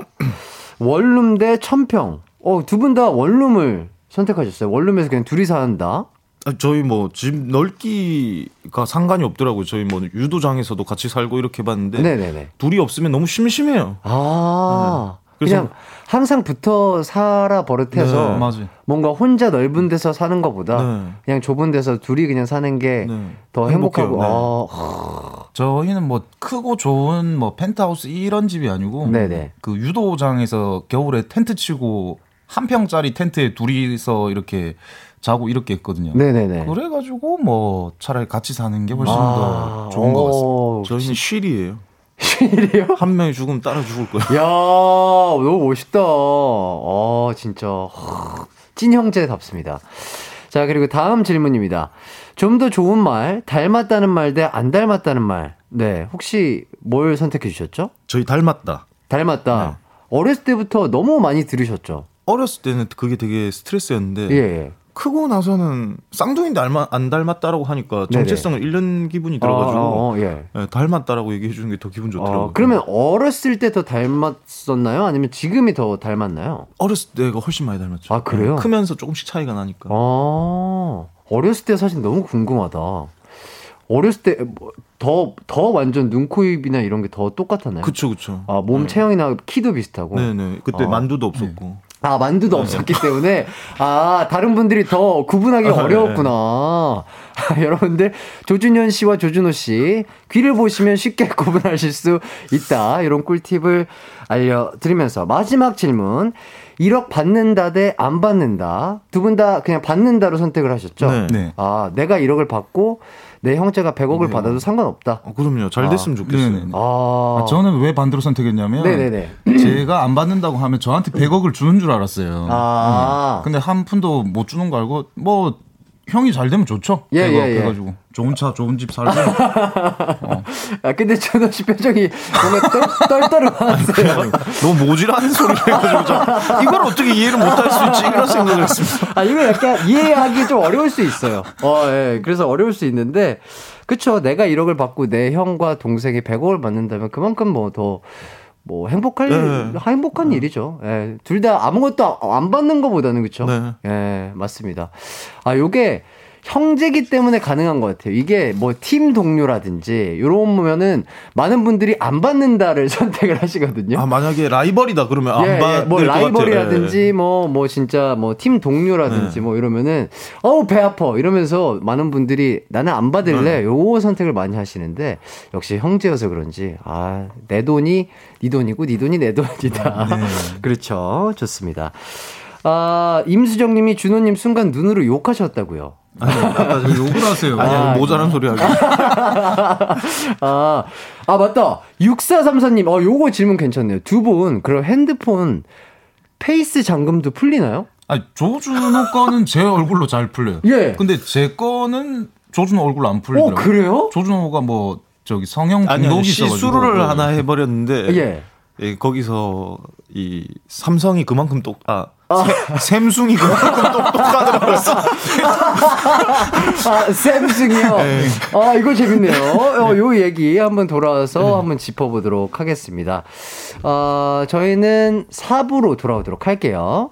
[SPEAKER 1] 원룸 대 천평. 어, 두 분 다 원룸을 선택하셨어요. 원룸에서 그냥 둘이 산다.
[SPEAKER 8] 아, 저희 뭐 집 넓기가 상관이 없더라고요. 저희 뭐 유도장에서도 같이 살고 이렇게 봤는데
[SPEAKER 1] 네네네.
[SPEAKER 8] 둘이 없으면 너무 심심해요.
[SPEAKER 1] 아,
[SPEAKER 8] 네.
[SPEAKER 1] 그냥 항상 붙어 살아 버릇해서
[SPEAKER 8] 네,
[SPEAKER 9] 맞아요.
[SPEAKER 1] 뭔가 혼자 넓은 데서 사는 것보다
[SPEAKER 8] 네.
[SPEAKER 1] 그냥 좁은 데서 둘이 그냥 사는 게더
[SPEAKER 8] 네.
[SPEAKER 1] 행복하고
[SPEAKER 8] 행복해요.
[SPEAKER 1] 아,
[SPEAKER 9] 저희는 뭐 크고 좋은 뭐 펜트하우스 이런 집이 아니고
[SPEAKER 1] 네네.
[SPEAKER 9] 그 유도장에서 겨울에 텐트 치고 한 평짜리 텐트에 둘이서 이렇게 자고 이렇게 했거든요.
[SPEAKER 1] 네네네.
[SPEAKER 9] 그래가지고 뭐 차라리 같이 사는 게 훨씬 더 좋은 것 같습니다.
[SPEAKER 8] 저희는 쉴이에요.
[SPEAKER 1] 쉴이요?
[SPEAKER 8] 한 명이 죽으면 따라 죽을 거예요.
[SPEAKER 1] 야, 너무 멋있다. 어, 진짜 하, 찐 형제답습니다. 자, 그리고 다음 질문입니다. 좀 더 좋은 말, 닮았다는 말 대 안 닮았다는 말. 네, 혹시 뭘 선택해 주셨죠?
[SPEAKER 8] 저희 닮았다.
[SPEAKER 1] 닮았다. 어렸을 때부터 너무 많이 들으셨죠?
[SPEAKER 8] 어렸을 때는 그게 되게 스트레스였는데
[SPEAKER 1] 예, 예.
[SPEAKER 8] 크고 나서는 쌍둥이인데 닮아, 안 닮았다라고 하니까 정체성을 잃는 기분이 들어가지고
[SPEAKER 1] 아, 어, 어, 예.
[SPEAKER 8] 예, 닮았다라고 얘기해 주는 게 더 기분 좋더라고요.
[SPEAKER 1] 어, 그러면 어렸을 때 더 닮았었나요? 아니면 지금이 더 닮았나요?
[SPEAKER 8] 어렸을 때가 훨씬 많이 닮았죠.
[SPEAKER 1] 아, 그래요?
[SPEAKER 8] 예, 크면서 조금씩 차이가 나니까.
[SPEAKER 1] 어, 어렸을 때 사실 너무 궁금하다. 어렸을 때더더 완전 눈, 코, 입이나 이런 게 더 똑같았나요?
[SPEAKER 8] 그쵸 그쵸.
[SPEAKER 1] 아, 몸 체형이나 키도 비슷하고.
[SPEAKER 8] 네네. 그때
[SPEAKER 1] 어.
[SPEAKER 8] 만두도 없었고.
[SPEAKER 1] 아, 만두도 없었기 때문에, 아, 다른 분들이 더 구분하기
[SPEAKER 8] 아, 네.
[SPEAKER 1] 어려웠구나. 아, 여러분들, 조준현 씨와 조준호 씨, 귀를 보시면 쉽게 *laughs* 구분하실 수 있다. 이런 꿀팁을 알려드리면서, 마지막 질문. 1억 받는다 대 안 받는다. 두 분 다 그냥 받는다로 선택을 하셨죠?
[SPEAKER 8] 네.
[SPEAKER 9] 네.
[SPEAKER 1] 아, 내가 1억을 받고, 내 형제가 100억을
[SPEAKER 8] 네.
[SPEAKER 1] 받아도 상관없다.
[SPEAKER 8] 어, 그럼요. 잘 됐으면 좋겠어요.
[SPEAKER 9] 네네.
[SPEAKER 1] 아,
[SPEAKER 9] 아, 저는 왜 반대로 선택했냐면
[SPEAKER 1] 네네네.
[SPEAKER 9] 제가 안 받는다고 하면 저한테 100억을 주는 줄 알았어요.
[SPEAKER 1] 아.
[SPEAKER 9] 음. 근데 한 푼도 못 주는 거 알고 뭐 형이 잘 되면 좋죠.
[SPEAKER 1] 예,
[SPEAKER 9] 100억
[SPEAKER 1] 예, 예.
[SPEAKER 9] 해가지고 좋은 차, 좋은 집 살고. *laughs*
[SPEAKER 1] 아, 근데 준호 씨 표정이 뭔가 떨, 떨떠름하세요.
[SPEAKER 8] 너무 모질하는 소리를 해가지고 저 이걸 어떻게 이해를 못할 수 있지 이런 생각을 했습니다.
[SPEAKER 1] 아, 이거 약간 이해하기 좀 어려울 수 있어요. 어, 예. 그래서 어려울 수 있는데, 그쵸. 내가 1억을 받고 내 형과 동생이 100억을 받는다면 그만큼 뭐 더, 뭐 행복할,
[SPEAKER 8] 네.
[SPEAKER 1] 행복한 일이죠. 예. 둘 다 아무것도 안 받는 것보다는 그쵸.
[SPEAKER 8] 네.
[SPEAKER 1] 예, 맞습니다. 아, 요게 형제기 때문에 가능한 것 같아요. 이게 뭐 팀 동료라든지, 요런 보면은 많은 분들이 안 받는다를 *laughs* 선택을 하시거든요.
[SPEAKER 8] 아 만약에 라이벌이다 그러면 안
[SPEAKER 1] 예,
[SPEAKER 8] 받을
[SPEAKER 1] 예,
[SPEAKER 8] 뭐것 같아요.
[SPEAKER 1] 라이벌이라든지 뭐뭐 진짜 뭐 팀 동료라든지
[SPEAKER 8] 네.
[SPEAKER 1] 뭐 이러면은 어우 배 아파 이러면서 많은 분들이 나는 안 받을래
[SPEAKER 8] 네.
[SPEAKER 1] 요 선택을 많이 하시는데 역시 형제여서 그런지 아 내 돈이 네 돈이고 네 돈이 내 돈이다
[SPEAKER 8] 네. *laughs*
[SPEAKER 1] 그렇죠 좋습니다 아 임수정님이 준호님 순간 눈으로 욕하셨다고요
[SPEAKER 8] 아니, 아까 저
[SPEAKER 9] 욕을 하세요.
[SPEAKER 8] 아니,
[SPEAKER 1] 아,
[SPEAKER 8] 모자란 소리 하고. *laughs*
[SPEAKER 1] 아, 아, 맞다. 6434님, 어, 요거 질문 괜찮네요. 두 분, 그럼 핸드폰 페이스 잠금도 풀리나요?
[SPEAKER 9] 아니, 조준호 거는 제 얼굴로 잘 풀려요.
[SPEAKER 1] 예.
[SPEAKER 9] 근데 제 거는 조준호 얼굴로 안
[SPEAKER 1] 어,
[SPEAKER 9] 풀리더라고요.
[SPEAKER 1] 그래요?
[SPEAKER 9] 조준호가 뭐 저기 성형
[SPEAKER 8] 아니, 아니
[SPEAKER 9] 등록이 있어가지고
[SPEAKER 8] 시술을 하나 해버렸는데
[SPEAKER 1] 예.
[SPEAKER 8] 예, 거기서 이 삼성이 그만큼 똑, 아, 세- 샘숭이 그만큼 똑똑하더라고요.
[SPEAKER 1] 아, 샘승이요?
[SPEAKER 8] 네.
[SPEAKER 1] 아, 이거 재밌네요. 어, 요 얘기 한번 돌아와서 한번 짚어보도록 하겠습니다. 어, 저희는 4부로 돌아오도록 할게요.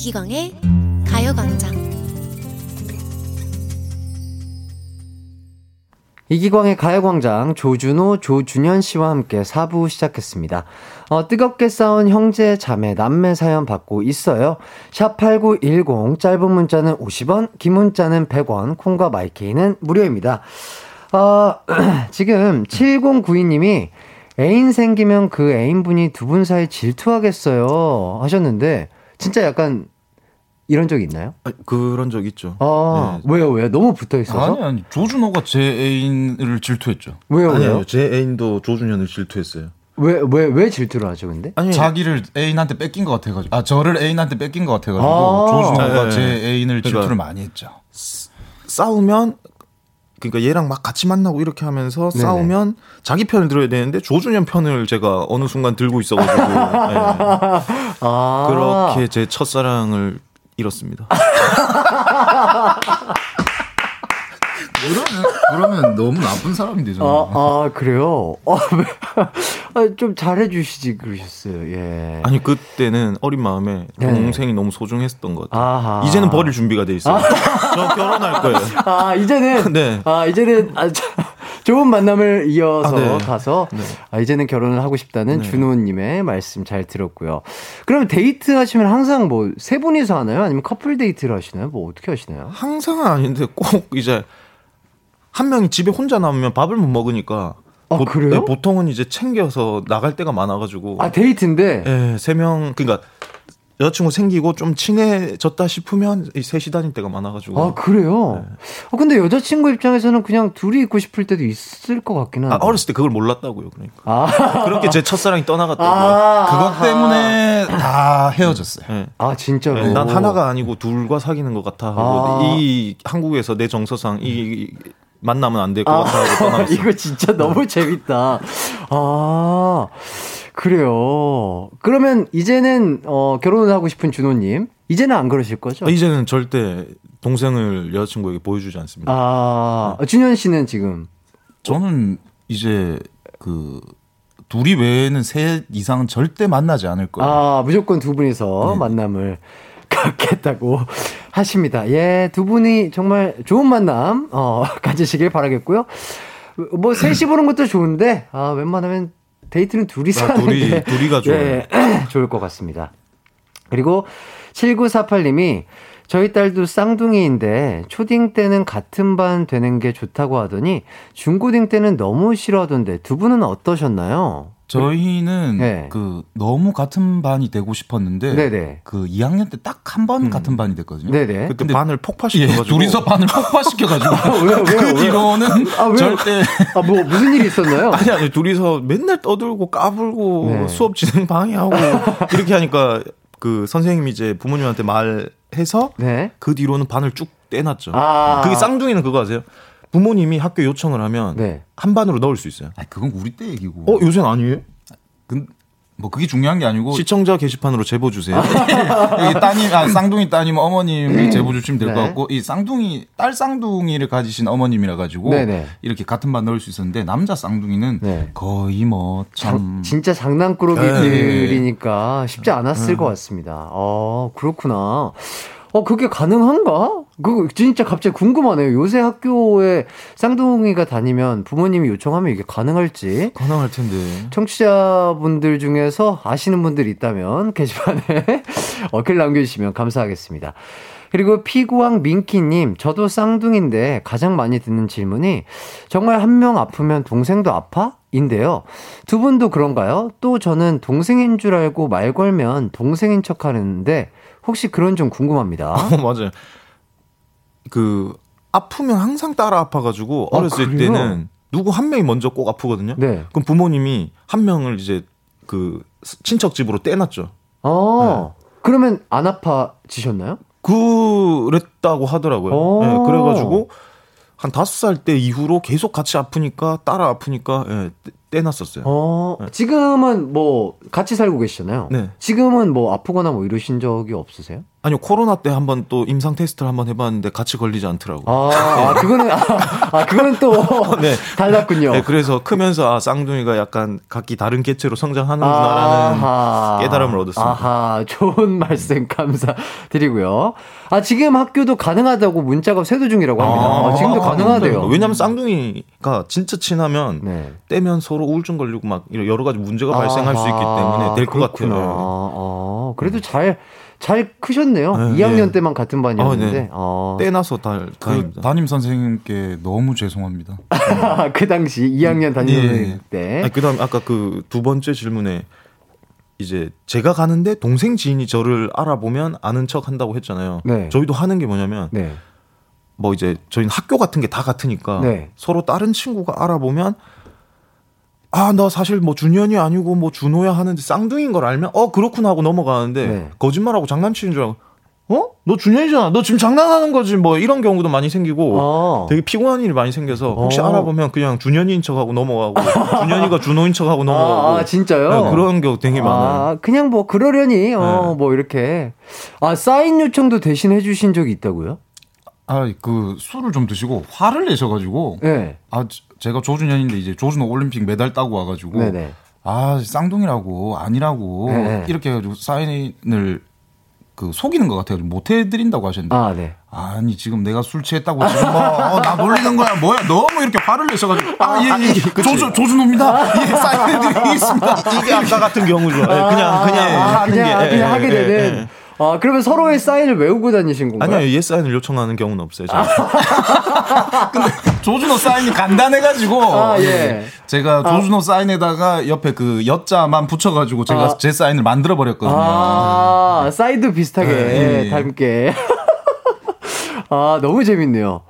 [SPEAKER 5] 이기광의 가요광장
[SPEAKER 1] 이기광의 가요광장 조준호, 조준현 씨와 함께 4부 시작했습니다. 어, 뜨겁게 싸운 형제, 자매, 남매 사연 받고 있어요. 샵8910, 짧은 문자는 50원, 긴 문자는 100원, 콩과 마이케이는 무료입니다. 어, *clears throat* 지금 7092님이 애인 생기면 그 애인분이 두 분 사이 질투하겠어요 하셨는데, 진짜 약간 이런 적 있나요?
[SPEAKER 8] 아, 그런 적 있죠.
[SPEAKER 1] 아,
[SPEAKER 8] 네.
[SPEAKER 1] 왜요, 왜요? 너무 붙어 있어서?
[SPEAKER 9] 아니 아니 조준호가 제 애인을 질투했죠.
[SPEAKER 1] 왜요, 왜요?
[SPEAKER 8] 아니요, 제 애인도 조준현을 질투했어요.
[SPEAKER 1] 왜, 왜, 왜 질투를 하죠, 근데?
[SPEAKER 8] 아니,
[SPEAKER 9] 자기를 애인한테 뺏긴 것 같아가지고 아 저를 애인한테 뺏긴 것 같아가지고
[SPEAKER 1] 아.
[SPEAKER 9] 조준호가
[SPEAKER 8] 네.
[SPEAKER 9] 제 애인을 질투를
[SPEAKER 8] 그러니까.
[SPEAKER 9] 많이 했죠.
[SPEAKER 8] 싸우면 그러니까 얘랑 막 같이 만나고 이렇게 하면서
[SPEAKER 1] 네네.
[SPEAKER 8] 싸우면 자기 편을 들어야 되는데 조준현 편을 제가 어느 순간 들고 있어가지고 예. *laughs*
[SPEAKER 1] 아.
[SPEAKER 8] 그렇게 제 첫사랑을 잃었습니다. *laughs*
[SPEAKER 9] 그러면 그러면 너무 나쁜 사람이 되잖아.
[SPEAKER 1] 아, 아, 그래요? 아, 왜? *laughs* 아, 좀 잘해주시지, 그러셨어요, 예.
[SPEAKER 8] 아니 그때는 어린 마음에
[SPEAKER 1] 네.
[SPEAKER 8] 동생이 너무 소중했었던 것 같아요.
[SPEAKER 1] 아하.
[SPEAKER 8] 이제는 버릴 준비가 돼 있어요. *laughs* 저 결혼할 거예요.
[SPEAKER 1] 아, 이제는, *laughs*
[SPEAKER 8] 네.
[SPEAKER 1] 아, 이제는, 아, 자, 좋은 만남을 이어서
[SPEAKER 8] 아, 네.
[SPEAKER 1] 가서,
[SPEAKER 8] 네.
[SPEAKER 1] 아, 이제는 결혼을 하고 싶다는
[SPEAKER 8] 네.
[SPEAKER 1] 준호님의 말씀 잘 들었고요. 그럼 데이트 하시면 항상 뭐, 세 분이서 하나요? 아니면 커플 데이트를 하시나요? 뭐, 어떻게 하시나요?
[SPEAKER 8] 항상은 아닌데 꼭 이제 한 명이 집에 혼자 남으면 밥을 못 먹으니까
[SPEAKER 1] 아, 그래요?
[SPEAKER 8] 네, 보통은 이제 챙겨서 나갈 때가 많아가지고
[SPEAKER 1] 아, 데이트인데?
[SPEAKER 8] 예, 세 명, 그러니까 여자친구 생기고 좀 친해졌다 싶으면 이 셋이 다닐 때가 많아가지고.
[SPEAKER 1] 아, 그래요?
[SPEAKER 8] 네.
[SPEAKER 1] 아, 근데 여자친구 입장에서는 그냥 둘이 있고 싶을 때도 있을 것 같긴 한데.
[SPEAKER 8] 아, 어렸을 때 그걸 몰랐다고요, 그러니까.
[SPEAKER 1] 아,
[SPEAKER 8] 그렇게 제 첫사랑이 떠나갔다고요.
[SPEAKER 1] 아,
[SPEAKER 9] 그것. 때문에 다 헤어졌어요.
[SPEAKER 8] 예.
[SPEAKER 1] 아, 진짜로?
[SPEAKER 8] 예, 난 하나가 아니고 둘과 사귀는 것 같아 하고
[SPEAKER 1] 아.
[SPEAKER 8] 이 한국에서 내 정서상 이 만나면 안 될것
[SPEAKER 1] 아,
[SPEAKER 8] 같아 하고 떠나갔어.
[SPEAKER 1] 이거 진짜 너무 재밌다. 아, 그래요. 그러면 이제는, 어, 결혼을 하고 싶은 준호님. 이제는 안 그러실 거죠?
[SPEAKER 8] 아, 이제는 절대 동생을 여자친구에게 보여주지 않습니다.
[SPEAKER 1] 아, 준현 씨는 지금.
[SPEAKER 9] 저는 이제 그 둘이 외에는 셋 이상은 절대 만나지 않을 거예요.
[SPEAKER 1] 아, 무조건 두 분이서
[SPEAKER 8] 네.
[SPEAKER 1] 만남을 갖겠다고 하십니다. 예, 두 분이 정말 좋은 만남, 어, *laughs* 가지시길 바라겠고요. 뭐, 셋이 보는 것도 좋은데, 아, 웬만하면 데이트는 둘이서
[SPEAKER 8] 아,
[SPEAKER 1] 하는
[SPEAKER 8] 둘이-
[SPEAKER 1] 게
[SPEAKER 8] 둘이가 좋아요.
[SPEAKER 1] 예, *clears throat* 좋을 것 같습니다. 그리고 7948님이 저희 딸도 쌍둥이인데 초딩 때는 같은 반 되는 게 좋다고 하더니 중고딩 때는 너무 싫어하던데 두 분은 어떠셨나요?
[SPEAKER 9] 저희는
[SPEAKER 1] 네.
[SPEAKER 9] 그 너무 같은 반이 되고 싶었는데
[SPEAKER 1] 네네.
[SPEAKER 9] 그 2학년 때 딱 한 번 같은 반이 됐거든요.
[SPEAKER 1] 네네.
[SPEAKER 8] 그때
[SPEAKER 9] 근데-
[SPEAKER 8] 반을
[SPEAKER 9] 예,
[SPEAKER 8] 폭파시켜가지고
[SPEAKER 9] 둘이서 반을 폭파시켜가지고
[SPEAKER 1] 왜요, *laughs* 왜요,
[SPEAKER 9] 그
[SPEAKER 1] 왜요?
[SPEAKER 9] 뒤로는
[SPEAKER 1] 아?
[SPEAKER 9] 절대
[SPEAKER 1] 아, 뭐, 무슨 일이 있었나요? *laughs*
[SPEAKER 8] 아니 아니 둘이서 맨날 떠들고 까불고
[SPEAKER 1] 네.
[SPEAKER 8] 수업 진행 방해하고 *laughs* 이렇게 하니까 그 선생님이 이제 부모님한테 말해서
[SPEAKER 1] 네.
[SPEAKER 8] 그 뒤로는 반을 쭉 떼놨죠.
[SPEAKER 1] 아.
[SPEAKER 8] 그게 쌍둥이는 그거 아세요? 부모님이 학교 요청을 하면
[SPEAKER 1] 네.
[SPEAKER 8] 한 반으로 넣을 수 있어요.
[SPEAKER 9] 아니, 그건 우리 때 얘기고.
[SPEAKER 8] 어 요새는 아니에요?
[SPEAKER 9] 근, 뭐 그게 중요한 게 아니고
[SPEAKER 8] 시청자 게시판으로 제보 주세요. *laughs*
[SPEAKER 9] 여기 따님, 아, 쌍둥이 따님 어머님이 제보 주시면 될것
[SPEAKER 1] 네.
[SPEAKER 9] 같고, 이 쌍둥이, 딸 쌍둥이를 가지신 어머님이라 가지고,
[SPEAKER 1] 네네.
[SPEAKER 9] 이렇게 같은 반 넣을 수 있었는데, 남자 쌍둥이는
[SPEAKER 1] 네.
[SPEAKER 9] 거의 뭐, 참.
[SPEAKER 1] 장- 진짜 장난꾸러기들이니까 쉽지 않았을 것 같습니다. 어, 그렇구나. 어, 그게 가능한가? 그 진짜 갑자기 궁금하네요. 요새 학교에 쌍둥이가 다니면 부모님이 요청하면 이게 가능할지.
[SPEAKER 8] 가능할 텐데.
[SPEAKER 1] 청취자분들 중에서 아시는 분들이 있다면 게시판에 *laughs* 어, 글 남겨주시면 감사하겠습니다. 그리고 피구왕 민키님, 저도 쌍둥이인데 가장 많이 듣는 질문이 정말 한 명 아프면 동생도 아파? 인데요. 두 분도 그런가요? 또 저는 동생인 줄 알고 말 걸면 동생인 척 하는데 혹시 그런 좀 궁금합니다. *laughs*
[SPEAKER 8] 어, 맞아요. 그 아프면 항상 따라 아파가지고
[SPEAKER 1] 아,
[SPEAKER 8] 어렸을
[SPEAKER 1] 그래요?
[SPEAKER 8] 때는 누구 한 명이 먼저 꼭 아프거든요.
[SPEAKER 1] 네.
[SPEAKER 8] 그럼 부모님이 한 명을 이제 그 친척 집으로 떼놨죠.
[SPEAKER 1] 어, 그러면 안 아파지셨나요?
[SPEAKER 8] 그랬다고 하더라고요.
[SPEAKER 1] 오.
[SPEAKER 8] 예, 그래가지고 한 다섯 살 때 이후로 계속 같이 아프니까 따라 아프니까 예, 떼- 떼놨었어요.
[SPEAKER 1] 어, 지금은 뭐 같이 살고 계시잖아요.
[SPEAKER 8] 네.
[SPEAKER 1] 지금은 뭐 아프거나 뭐 이러신 적이 없으세요?
[SPEAKER 8] 아니요 코로나 때 한번 또 임상 테스트를 한번 해봤는데 같이 걸리지 않더라고.
[SPEAKER 1] 아, 아, 그거는 아, 아, 그거는 또 *laughs*
[SPEAKER 8] 네.
[SPEAKER 1] 달랐군요.
[SPEAKER 8] 네, 그래서 크면서 아 쌍둥이가 약간 각기 다른 개체로 성장하는구나라는
[SPEAKER 1] 아하.
[SPEAKER 8] 깨달음을 얻었습니다.
[SPEAKER 1] 아하, 좋은 말씀 감사드리고요. 아, 지금 학교도 가능하다고 문자가 쇄도 중이라고 합니다. 아, 지금도 가능하대요.
[SPEAKER 8] 왜냐면 쌍둥이가 진짜 친하면
[SPEAKER 1] 네.
[SPEAKER 8] 떼면 서로 우울증 걸리고 막 여러 가지 문제가 발생할 수 있기 때문에 될 것. 같아요.
[SPEAKER 1] 아, 그래도 잘, 잘 크셨네요.
[SPEAKER 8] 네,
[SPEAKER 1] 2학년
[SPEAKER 8] 네.
[SPEAKER 1] 때만 같은 반이었는데.
[SPEAKER 8] 네.
[SPEAKER 1] 아,
[SPEAKER 8] 떼나서
[SPEAKER 9] 다그
[SPEAKER 8] 다행입니다.
[SPEAKER 9] 담임 선생님께 너무 죄송합니다. *laughs*
[SPEAKER 1] 그 당시 2학년 다니는
[SPEAKER 9] 예.
[SPEAKER 1] 때.
[SPEAKER 8] 아니, 그다음 아까 그 두 번째 질문에 이제 제가 가는데 동생 지인이 저를 알아보면 아는 척 한다고 했잖아요.
[SPEAKER 1] 네.
[SPEAKER 8] 저희도 하는 게 뭐냐면
[SPEAKER 1] 네.
[SPEAKER 8] 뭐 이제 저희는 학교 같은 게 다 같으니까
[SPEAKER 1] 네.
[SPEAKER 8] 서로 다른 친구가 알아보면 아 나 사실 뭐 준현이 아니고 뭐 준호야 하는데 쌍둥이인 걸 알면 어 그렇구나 하고 넘어가는데
[SPEAKER 1] 네.
[SPEAKER 8] 거짓말하고 장난치는 줄 알고 어? 너 준현이잖아. 너 지금 장난하는 거지. 뭐 이런 경우도 많이 생기고
[SPEAKER 1] 아.
[SPEAKER 8] 되게 피곤한 일이 많이 생겨서 혹시
[SPEAKER 1] 어.
[SPEAKER 8] 알아보면 그냥 준현이인 척하고 넘어가고 *laughs* 준현이가 준호인 척하고 넘어가고
[SPEAKER 1] 아, 아, 진짜요?
[SPEAKER 8] 네, 그런 경우 되게 많아요.
[SPEAKER 1] 아, 그냥 뭐 그러려니, 어,
[SPEAKER 8] 네.
[SPEAKER 1] 뭐 이렇게. 아, 사인 요청도 대신 해 주신 적이 있다고요?
[SPEAKER 9] 아, 그 술을 좀 드시고 화를 내셔 가지고
[SPEAKER 1] 네.
[SPEAKER 9] 아 저- 제가 조준현인데 이제 조준호 올림픽 메달 따고 와가지고
[SPEAKER 1] 네네.
[SPEAKER 9] 아 쌍둥이라고 아니라고
[SPEAKER 1] 네.
[SPEAKER 9] 이렇게 해가지고 사인을 그 속이는 것 같아요. 못 해드린다고 하셨는데
[SPEAKER 1] 아, 네.
[SPEAKER 9] 아니 지금 내가 술 취했다고 지금 뭐나 놀리는 거야 뭐야 너무 이렇게 화를 내셔가지고 아 예예 예, 조준 조준호입니다 예 사인해드리겠습니다
[SPEAKER 8] 이게 아까 같은 경우죠. 네, 그냥 그냥
[SPEAKER 1] 아,
[SPEAKER 8] 하는
[SPEAKER 1] 그냥,
[SPEAKER 8] 게 예,
[SPEAKER 1] 그냥
[SPEAKER 8] 예,
[SPEAKER 1] 하게
[SPEAKER 8] 예,
[SPEAKER 1] 되는.
[SPEAKER 8] 예.
[SPEAKER 1] 아, 그러면 서로의 사인을 외우고 다니신 건가요?
[SPEAKER 8] 아니요, 예 사인을 요청하는 경우는 없어요. 저는. *laughs*
[SPEAKER 9] 조준호 사인이 간단해가지고
[SPEAKER 1] 아, 예.
[SPEAKER 9] 제가 조준호 사인에다가 옆에 그 여자만 붙여가지고 제가
[SPEAKER 1] 아.
[SPEAKER 9] 제 사인을 만들어 버렸거든요.
[SPEAKER 1] 아, 사이드 비슷하게
[SPEAKER 9] 네, 예.
[SPEAKER 1] 닮게. *laughs* 아, 너무 재밌네요.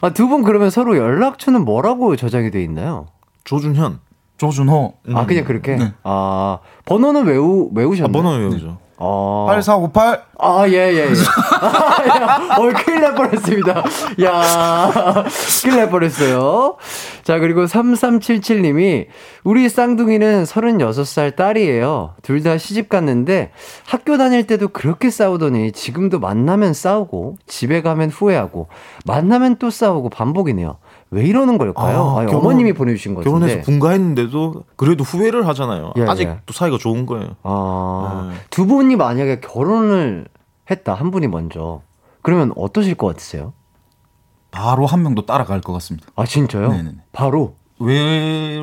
[SPEAKER 1] 아, 두 분 그러면 서로 연락처는 뭐라고 저장이 돼 있나요?
[SPEAKER 8] 조준현.
[SPEAKER 9] 조준호
[SPEAKER 1] 아, 그냥 그렇게?
[SPEAKER 9] 네.
[SPEAKER 1] 아, 번호는 외우,
[SPEAKER 8] 아,
[SPEAKER 1] 외우셨나요?
[SPEAKER 8] 번호 외우죠.
[SPEAKER 1] 아.
[SPEAKER 9] 8458
[SPEAKER 1] 아, 예, 예, 예. 아, *laughs* 야, 어, 큰일 날 뻔했습니다. 야, 큰일 날 뻔했어요. 자, 그리고 3377님이, 우리 쌍둥이는 36살 딸이에요. 둘 다 시집 갔는데, 학교 다닐 때도 그렇게 싸우더니, 지금도 만나면 싸우고, 집에 가면 후회하고, 만나면 또 싸우고, 반복이네요. 왜 이러는 걸까요?
[SPEAKER 8] 아,
[SPEAKER 1] 아니,
[SPEAKER 8] 결혼-
[SPEAKER 1] 어머님이 보내주신 것
[SPEAKER 8] 결혼해서
[SPEAKER 1] 같은데.
[SPEAKER 8] 분가했는데도 그래도 후회를 하잖아요.
[SPEAKER 1] 예,
[SPEAKER 8] 아직도 사이가 좋은 거예요.
[SPEAKER 1] 아,
[SPEAKER 8] 네.
[SPEAKER 1] 두 분이 만약에 결혼을 했다, 한 분이 먼저. 그러면 어떠실 것 같으세요?
[SPEAKER 9] 바로 한 명도 따라갈 것 같습니다.
[SPEAKER 1] 아, 진짜요?
[SPEAKER 9] 네네네.
[SPEAKER 1] 바로?
[SPEAKER 9] 왜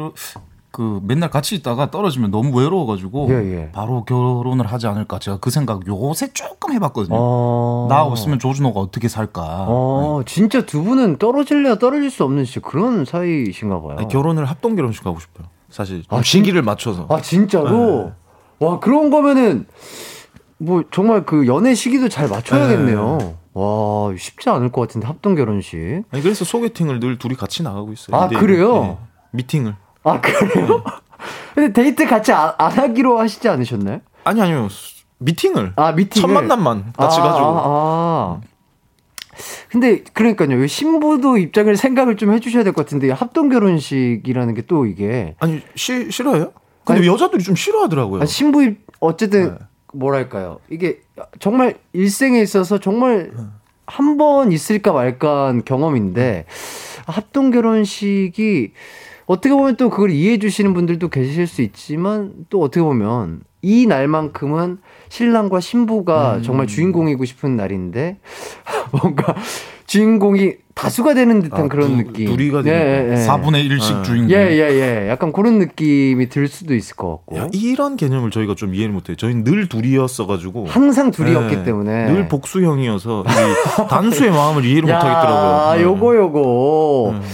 [SPEAKER 9] 그 맨날 같이 있다가 떨어지면 너무 외로워가지고
[SPEAKER 1] 예, 예.
[SPEAKER 9] 바로 결혼을 하지 않을까 제가 그 생각 요새 조금 해봤거든요.
[SPEAKER 1] 어.
[SPEAKER 9] 나 없으면 조준호가 어떻게 살까?
[SPEAKER 1] 어, 진짜 두 분은 떨어질래야 떨어질 수 없는 진짜 그런 사이신가 봐요.
[SPEAKER 8] 아니, 결혼을 합동 결혼식 하고 싶어요. 사실
[SPEAKER 1] 아,
[SPEAKER 8] 좀 시기를 맞춰서.
[SPEAKER 1] 아, 진짜로? 와, 그런 거면은, 뭐, 정말 그 연애 시기도 잘 맞춰야겠네요. 와, 쉽지 않을 것 같은데, 합동 결혼식.
[SPEAKER 8] 아니 그래서 소개팅을 늘 둘이 같이 나가고 있어요.
[SPEAKER 1] 아,
[SPEAKER 8] 근데
[SPEAKER 1] 그래요?
[SPEAKER 8] 예, 미팅을.
[SPEAKER 1] 아, 그래요? *laughs* 근데 데이트 같이 안, 안 하기로 하시지 않으셨나요?
[SPEAKER 8] 아니 아니요. 미팅을.
[SPEAKER 1] 아, 미팅.
[SPEAKER 8] 첫 만남만 같이
[SPEAKER 1] 아,
[SPEAKER 8] 가지고.
[SPEAKER 1] 아, 아. 근데 그러니까요. 심부도 입장을 생각을 좀 해주셔야 될 것 같은데 합동 결혼식이라는 게 또 이게
[SPEAKER 8] 아니 시, 싫어요? 근데
[SPEAKER 1] 아니,
[SPEAKER 8] 여자들이 좀 싫어하더라고요.
[SPEAKER 1] 아, 신부 입 어쨌든
[SPEAKER 8] 네.
[SPEAKER 1] 뭐랄까요. 이게 정말 일생에 있어서 정말
[SPEAKER 8] 네.
[SPEAKER 1] 한번 있을까 말까 한 경험인데 합동 결혼식이 어떻게 보면 또 그걸 이해해 주시는 분들도 계실 수 있지만 또 어떻게 보면 이 날만큼은 신랑과 신부가
[SPEAKER 8] 음.
[SPEAKER 1] 정말 주인공이고 싶은 날인데 *laughs* 뭔가 주인공이 다수가 되는 듯한
[SPEAKER 8] 아,
[SPEAKER 1] 그런
[SPEAKER 8] 두-
[SPEAKER 1] 느낌.
[SPEAKER 8] 둘이가
[SPEAKER 1] 예,
[SPEAKER 8] 되는
[SPEAKER 1] 예, 예.
[SPEAKER 9] 4분의 1씩
[SPEAKER 8] 네.
[SPEAKER 9] 주인공.
[SPEAKER 1] 예, 예, 예. 약간 그런 느낌이 들 수도 있을 것 같고.
[SPEAKER 8] 야, 이런 개념을 저희가 좀 이해를 못해요. 저희는 늘 둘이었어가지고.
[SPEAKER 1] 항상 둘이었기
[SPEAKER 8] 네,
[SPEAKER 1] 때문에.
[SPEAKER 8] 늘 복수형이어서 이 단수의 마음을 이해를 *laughs*
[SPEAKER 1] 야,
[SPEAKER 8] 못하겠더라고요. 네.
[SPEAKER 1] 요거, 요거.
[SPEAKER 8] 네.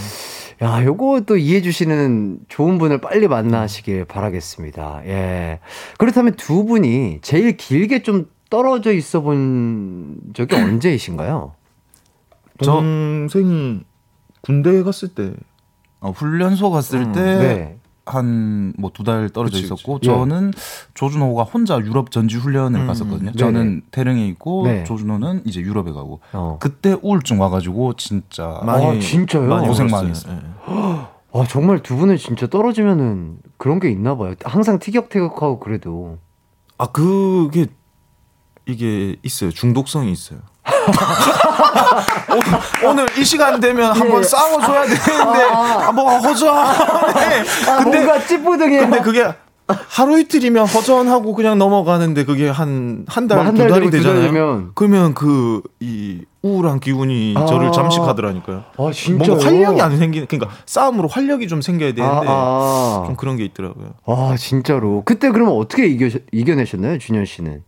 [SPEAKER 1] 야, 요거 또 이해해 주시는 좋은 분을 빨리 만나시길 바라겠습니다. 예. 그렇다면 두 분이 제일 길게 좀 떨어져 있어 본 적이 언제이신가요?
[SPEAKER 9] 저-
[SPEAKER 8] 동생이 군대 갔을 때
[SPEAKER 9] 어, 훈련소 갔을
[SPEAKER 8] 음,
[SPEAKER 9] 때
[SPEAKER 1] 네.
[SPEAKER 9] 한 뭐 두 달 떨어져
[SPEAKER 8] 그치,
[SPEAKER 9] 있었고
[SPEAKER 1] 그치. 예.
[SPEAKER 9] 저는 조준호가 혼자 유럽 전지 훈련을
[SPEAKER 8] 음,
[SPEAKER 9] 갔었거든요.
[SPEAKER 1] 네네.
[SPEAKER 9] 저는 태릉에 있고
[SPEAKER 1] 네.
[SPEAKER 9] 조준호는 이제 유럽에 가고
[SPEAKER 1] 어.
[SPEAKER 9] 그때 우울증 와가지고 진짜
[SPEAKER 8] 많이
[SPEAKER 1] 아, 진짜요?
[SPEAKER 8] 많이
[SPEAKER 9] 고생. 많이 했어요.
[SPEAKER 8] 예.
[SPEAKER 1] 아, 정말 두 분은 진짜 떨어지면은 그런 게 있나 봐요. 항상 티격태격하고 그래도.
[SPEAKER 8] 아 그게 이게 있어요. 중독성이 있어요. 오늘, 이 시간 되면 한번 싸워줘야 되는데 아, 뭐가 허전해.
[SPEAKER 1] 아, 뭔가 찌뿌둥해.
[SPEAKER 8] 근데 그게 하루 이틀이면 허전하고 그냥 넘어가는데 그게 한 한 달,
[SPEAKER 1] 뭐한 두달
[SPEAKER 8] 달이 되잖아요.
[SPEAKER 1] 되면.
[SPEAKER 8] 그러면 그 이 우울한 기운이
[SPEAKER 1] 아.
[SPEAKER 8] 저를 잠식하더라니까요.
[SPEAKER 1] 아, 진짜요?
[SPEAKER 8] 뭔가 활력이 안 생기는 그러니까 싸움으로 활력이 좀 생겨야 되는데
[SPEAKER 1] 아, 아.
[SPEAKER 8] 좀 그런 게 있더라고요.
[SPEAKER 1] 아, 진짜로. 그때 그러면 어떻게 이겨, 이겨내셨나요, 준현 씨는?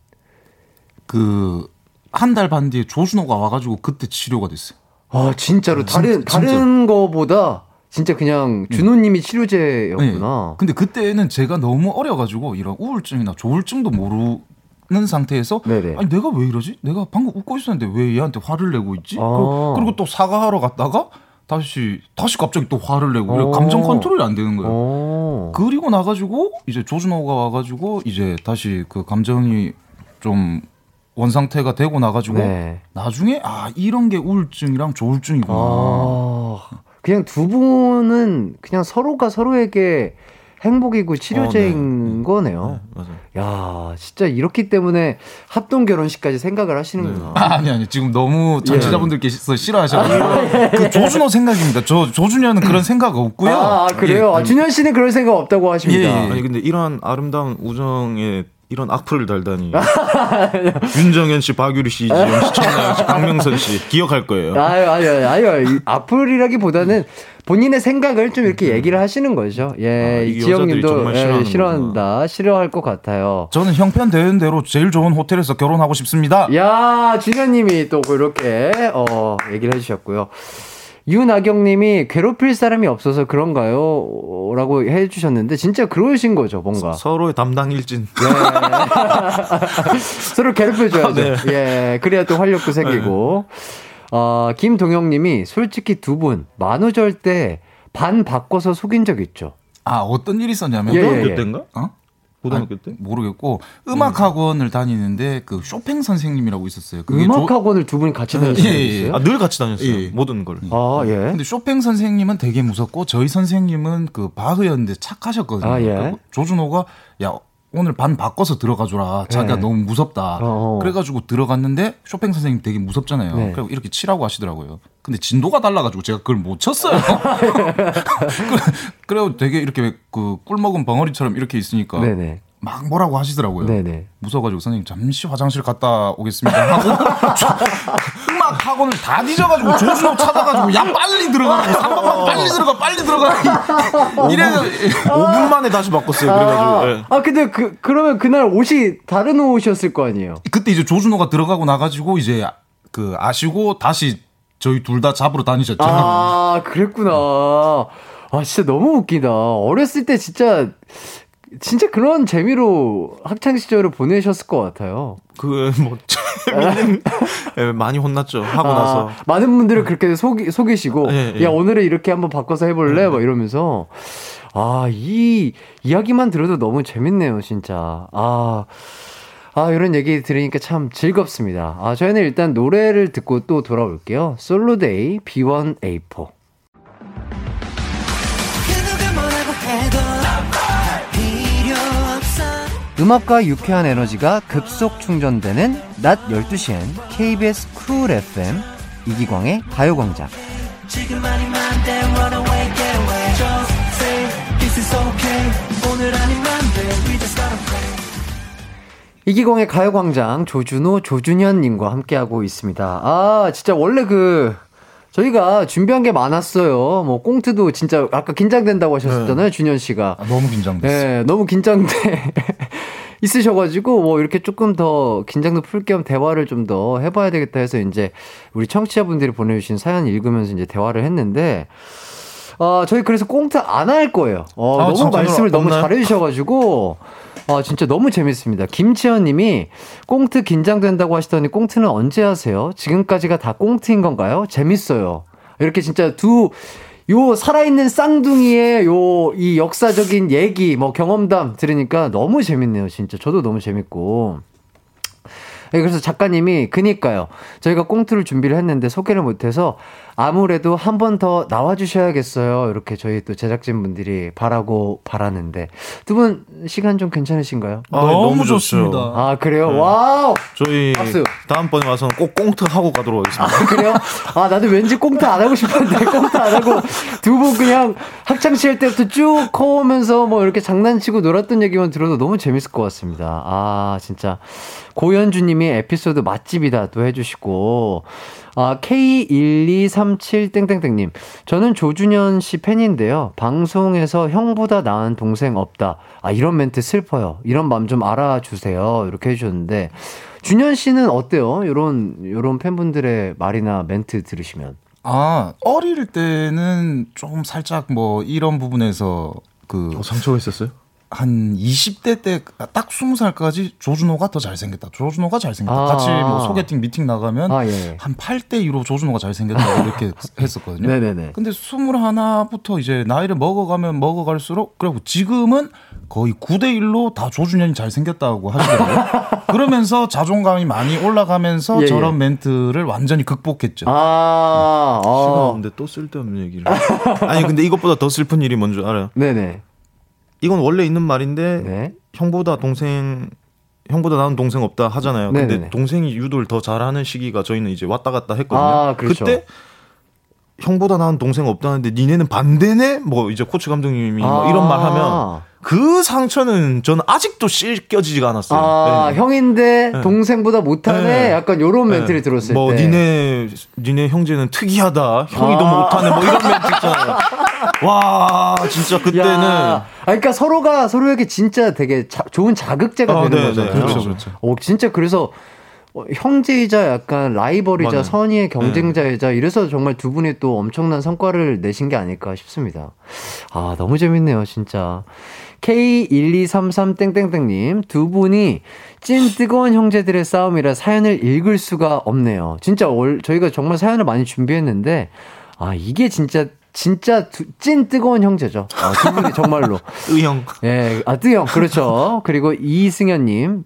[SPEAKER 9] 그 한 달 반 뒤에 조준호가 와가지고 그때 치료가 됐어요.
[SPEAKER 1] 아, 진짜로.
[SPEAKER 9] 진-
[SPEAKER 1] 다른,
[SPEAKER 9] 진짜.
[SPEAKER 1] 다른 거보다 진짜 그냥 준호님이 치료제였구나.
[SPEAKER 9] 네. 근데 그때는 제가 너무 어려가지고 이런 우울증이나 조울증도 모르는 상태에서
[SPEAKER 1] 네네.
[SPEAKER 9] 아니 내가 왜 이러지? 내가 방금 웃고 있었는데 왜 얘한테 화를 내고 있지?
[SPEAKER 1] 아.
[SPEAKER 9] 그리고, 또 사과하러 갔다가 다시 다시 갑자기 또 화를 내고 이래
[SPEAKER 1] 어.
[SPEAKER 9] 감정 컨트롤이 안 되는 거예요.
[SPEAKER 1] 어.
[SPEAKER 9] 그리고 나가지고 이제 조준호가 와가지고 이제 다시 그 감정이 좀 원상태가 되고 나가지고
[SPEAKER 1] 네.
[SPEAKER 9] 나중에 아 이런 게 우울증이랑 조울증이구나.
[SPEAKER 1] 아, 그냥 두 분은 그냥 서로가 서로에게 행복이고 치료제인 거네요.
[SPEAKER 8] 네, 맞아요.
[SPEAKER 1] 야, 진짜 이렇기 때문에 합동 결혼식까지 생각을 하시는구나.
[SPEAKER 9] 아, 아니 아니 지금 너무
[SPEAKER 1] 예.
[SPEAKER 9] 청취자분들께서 싫어하셔가지고 그 조준호 생각입니다. 저 조준현은 그런 생각 없고요.
[SPEAKER 1] 아, 아, 그래요?
[SPEAKER 9] 예.
[SPEAKER 1] 아, 준현 씨는 그럴 생각 없다고 하십니다.
[SPEAKER 9] 예, 예.
[SPEAKER 8] 아니 근데 이런 아름다운 우정에 이런 악플을 달다니 *laughs* 윤정현 씨, 박유리 씨, 이지영 씨, 천나영 씨, 박명선 씨 기억할 거예요.
[SPEAKER 1] 아유, 아유, 아유, 이 악플이라기보다는 본인의 생각을 좀 이렇게 얘기를 하시는 거죠. 예,
[SPEAKER 8] 아, 이
[SPEAKER 1] 이지영
[SPEAKER 8] 여자들이
[SPEAKER 1] 님도
[SPEAKER 8] 정말
[SPEAKER 1] 예. 싫어한다, 싫어할 것 같아요.
[SPEAKER 9] 저는 형편 되는 대로 제일 좋은 호텔에서 결혼하고 싶습니다.
[SPEAKER 1] 야, 준현 님이 또 그렇게, 어, 얘기를 해주셨고요. 윤아경 님이 괴롭힐 사람이 없어서 그런가요? 라고 해주셨는데, 진짜 그러신 거죠, 뭔가.
[SPEAKER 8] 서로의 담당 일진. *laughs*
[SPEAKER 1] 서로 괴롭혀줘야죠.
[SPEAKER 8] 아, 네.
[SPEAKER 1] 예, 그래야 또 활력도 생기고. 어, 김동영 님이 솔직히 두 분, 만우절 때 반 바꿔서 속인 적 있죠.
[SPEAKER 9] 아 어떤 일이 있었냐면
[SPEAKER 1] 예, 예, 예.
[SPEAKER 8] 때인가?
[SPEAKER 9] 어?
[SPEAKER 8] 고등학교
[SPEAKER 9] 아니,
[SPEAKER 8] 때?
[SPEAKER 9] 모르겠고 음악 학원을 다니는데 그 쇼팽 선생님이라고 있었어요. 그게
[SPEAKER 1] 음악
[SPEAKER 9] 조-
[SPEAKER 1] 학원을 두 분이 같이
[SPEAKER 9] 예,
[SPEAKER 1] 다니시는
[SPEAKER 9] 예, 예.
[SPEAKER 1] 거였어요?
[SPEAKER 8] 아, 늘 같이 다녔어요.
[SPEAKER 9] 예.
[SPEAKER 8] 모든 걸.
[SPEAKER 1] 아, 예.
[SPEAKER 9] 근데 쇼팽 선생님은 되게 무섭고 저희 선생님은 그 바흐였는데 착하셨거든요.
[SPEAKER 1] 아, 예.
[SPEAKER 9] 그래서 조준호가 야 오늘 반 바꿔서 들어가 줘라. 자기가
[SPEAKER 1] 네.
[SPEAKER 9] 너무 무섭다.
[SPEAKER 1] 어.
[SPEAKER 9] 그래가지고 들어갔는데 쇼팽 선생님 되게 무섭잖아요.
[SPEAKER 1] 네.
[SPEAKER 9] 그리고 이렇게 치라고 하시더라고요. 근데 진도가 달라가지고 제가 그걸 못 쳤어요. *laughs* *laughs* 그래고 되게 이렇게 그 꿀먹은 벙어리처럼 이렇게 있으니까
[SPEAKER 1] 네네.
[SPEAKER 9] 막 뭐라고 하시더라고요.
[SPEAKER 1] 네네.
[SPEAKER 9] 무서워가지고 선생님 잠시 화장실 갔다 오겠습니다 하고 *laughs* 음악 학원을 다 뒤져가지고 조준호 찾아가지고 야 빨리 들어가라고 3번만 빨리 들어가 빨리 들어가 이래서
[SPEAKER 8] 5분 만에 다시 바꿨어요. 그래가지고. 예.
[SPEAKER 1] 아, 근데 그, 그러면 그날 옷이 다른 옷이었을 거 아니에요?
[SPEAKER 9] 그때 이제 조준호가 들어가고 나가지고 이제 그 아시고 다시 저희 둘 다 잡으러 다니셨죠.
[SPEAKER 1] 아, 그랬구나. 아, 진짜 너무 웃기다. 어렸을 때 진짜, 진짜 그런 재미로 학창 시절을 보내셨을 것 같아요.
[SPEAKER 8] 그, 뭐, *laughs* 재밌는, 예, 많이 혼났죠. 하고 나서.
[SPEAKER 1] 아, 많은 분들을 그렇게 속이, 속이시고,
[SPEAKER 8] 예, 예.
[SPEAKER 1] 야, 오늘은 이렇게 한번 바꿔서 해볼래? 막 이러면서. 아, 이 이야기만 들어도 너무 재밌네요, 진짜. 아. 아, 이런 얘기 들으니까 참 즐겁습니다. 아, 저희는 일단 노래를 듣고 또 돌아올게요. 솔로데이 B1A4. 음악과 유쾌한 에너지가 급속 충전되는 낮 12시엔 KBS 쿨 FM 이기광의 가요광장. 이기광의 가요광장 조준호, 조준현님과 함께하고 있습니다. 아, 진짜 원래 그, 저희가 준비한 게 많았어요. 뭐, 꽁트도 진짜 아까 긴장된다고 하셨었잖아요, 준현 씨가.
[SPEAKER 9] 아, 너무 긴장됐어요.
[SPEAKER 1] 네, 너무 긴장돼 있으셔가지고 뭐 이렇게 조금 더 긴장도 풀 겸 대화를 좀 더 해봐야 되겠다 해서 이제 우리 청취자분들이 보내주신 사연 읽으면서 이제 대화를 했는데 어 저희 그래서 꽁트 안 할 거예요. 어
[SPEAKER 8] 아,
[SPEAKER 1] 너무? 말씀을 너무
[SPEAKER 8] 없나요?
[SPEAKER 1] 잘해주셔가지고 아 진짜 너무 재밌습니다. 김치현님이 꽁트 긴장된다고 하시더니 꽁트는 언제 하세요? 지금까지가 다 꽁트인 건가요? 재밌어요. 이렇게 진짜 두 요 살아있는 쌍둥이의 요 이 역사적인 얘기 뭐 경험담 들으니까 너무 재밌네요 진짜 저도 너무 재밌고 예, 그래서 작가님이 그니까요. 저희가 꽁트를 준비를 했는데 소개를 못해서 아무래도 한 번 더 나와주셔야겠어요. 이렇게 저희 또 제작진분들이 바라고 바라는데 두 분 시간 좀 괜찮으신가요?
[SPEAKER 8] 아,
[SPEAKER 9] 너무
[SPEAKER 8] 좋죠.
[SPEAKER 9] 좋습니다.
[SPEAKER 1] 아 그래요?
[SPEAKER 8] 네.
[SPEAKER 1] wow.
[SPEAKER 8] 저희
[SPEAKER 1] 박수.
[SPEAKER 8] 다음번에 와서는 꼭 꽁트 하고 가도록 하겠습니다.
[SPEAKER 1] 아, 그래요? 아, 나도 왠지 꽁트 안 하고 싶었는데, 꽁트 안 하고, 두 분 그냥 학창시절 때부터 쭉 커오면서 뭐 이렇게 장난치고 놀았던 얘기만 들어도 너무 재밌을 것 같습니다. 아, 진짜. 고현주님이 에피소드 맛집이다 또 해주시고, 아, K1237땡땡땡님. 저는 조준현 씨 팬인데요. 방송에서 형보다 나은 동생 없다. 아, 이런 멘트 슬퍼요. 이런 마음 좀 알아주세요. 이렇게 해주셨는데, 준현 씨는 어때요? 요런, 요런 팬분들의 말이나 멘트 들으시면.
[SPEAKER 9] 아, 어릴 때는 좀 살짝 뭐 이런 부분에서 그
[SPEAKER 8] 어, 상처가 있었어요?
[SPEAKER 9] 한 20대 때 딱 20살까지 조준호가 더 잘생겼다. 조준호가 잘생겼다.
[SPEAKER 1] 아.
[SPEAKER 9] 같이 뭐 소개팅 미팅 나가면
[SPEAKER 1] 아, 예.
[SPEAKER 9] 한 8대 2로 조준호가 잘생겼다고 *laughs* 이렇게 했었거든요.
[SPEAKER 1] 네네네.
[SPEAKER 9] 근데 21부터 이제 나이를 먹어가면 먹어갈수록 그리고 지금은 거의 9대 1로 다 조준현이 잘생겼다고 하시더라고요. *laughs* 그러면서 자존감이 많이 올라가면서
[SPEAKER 1] 예, 예.
[SPEAKER 9] 저런 멘트를 완전히 극복했죠.
[SPEAKER 1] 아,
[SPEAKER 8] 시간
[SPEAKER 1] 어.
[SPEAKER 8] 없는데 또 쓸데없는 얘기를. 아니 근데 이것보다 더 슬픈 일이 뭔지 알아요?
[SPEAKER 1] 네네.
[SPEAKER 8] 이건 원래 있는 말인데
[SPEAKER 1] 네.
[SPEAKER 8] 형보다 동생 형보다 나은 동생 없다 하잖아요. 근데
[SPEAKER 1] 네네네.
[SPEAKER 8] 동생이 유도를 더 잘하는 시기가 저희는 이제 왔다 갔다 했거든요.
[SPEAKER 1] 아, 그렇죠.
[SPEAKER 8] 때 형보다 나은 동생 없다는데 니네는 반대네? 뭐 이제 코치 감독님이 뭐 이런 말 하면 그 상처는 저는 아직도 씻겨지지가 않았어요.
[SPEAKER 1] 아,
[SPEAKER 8] 네.
[SPEAKER 1] 형인데
[SPEAKER 8] 네.
[SPEAKER 1] 동생보다 못하네?
[SPEAKER 8] 네.
[SPEAKER 1] 약간 요런
[SPEAKER 8] 네.
[SPEAKER 1] 멘트를 들었을
[SPEAKER 8] 뭐
[SPEAKER 1] 때.
[SPEAKER 8] 니네 니네 형제는 특이하다. 형이 더
[SPEAKER 1] 아.
[SPEAKER 8] 못하네. 뭐 이런 멘트 있잖아요. 와 진짜 그때는
[SPEAKER 1] 야, 아, 그러니까 서로가 서로에게 진짜 되게 자- 좋은 자극제가
[SPEAKER 8] 아,
[SPEAKER 1] 되는
[SPEAKER 8] 네,
[SPEAKER 1] 거잖아요.
[SPEAKER 8] 네.
[SPEAKER 9] 그렇죠, 그렇죠.
[SPEAKER 1] 어, 진짜 그래서 어, 형제이자 약간 라이벌이자
[SPEAKER 8] 맞아요.
[SPEAKER 1] 선의의 경쟁자이자 이래서 정말 두 분이 또 엄청난 성과를 내신 게 아닐까 싶습니다. 아, 너무 재밌네요, 진짜. K1233땡땡땡님, 두 분이 찐 뜨거운 형제들의 싸움이라 사연을 읽을 수가 없네요. 진짜 월, 저희가 정말 사연을 많이 준비했는데, 아, 이게 진짜, 진짜 두- 찐 뜨거운 형제죠. 아, 두 분이 정말로. *laughs*
[SPEAKER 8] 의형
[SPEAKER 1] 예, 아, 뜨형, 그렇죠. 그리고 이승현님.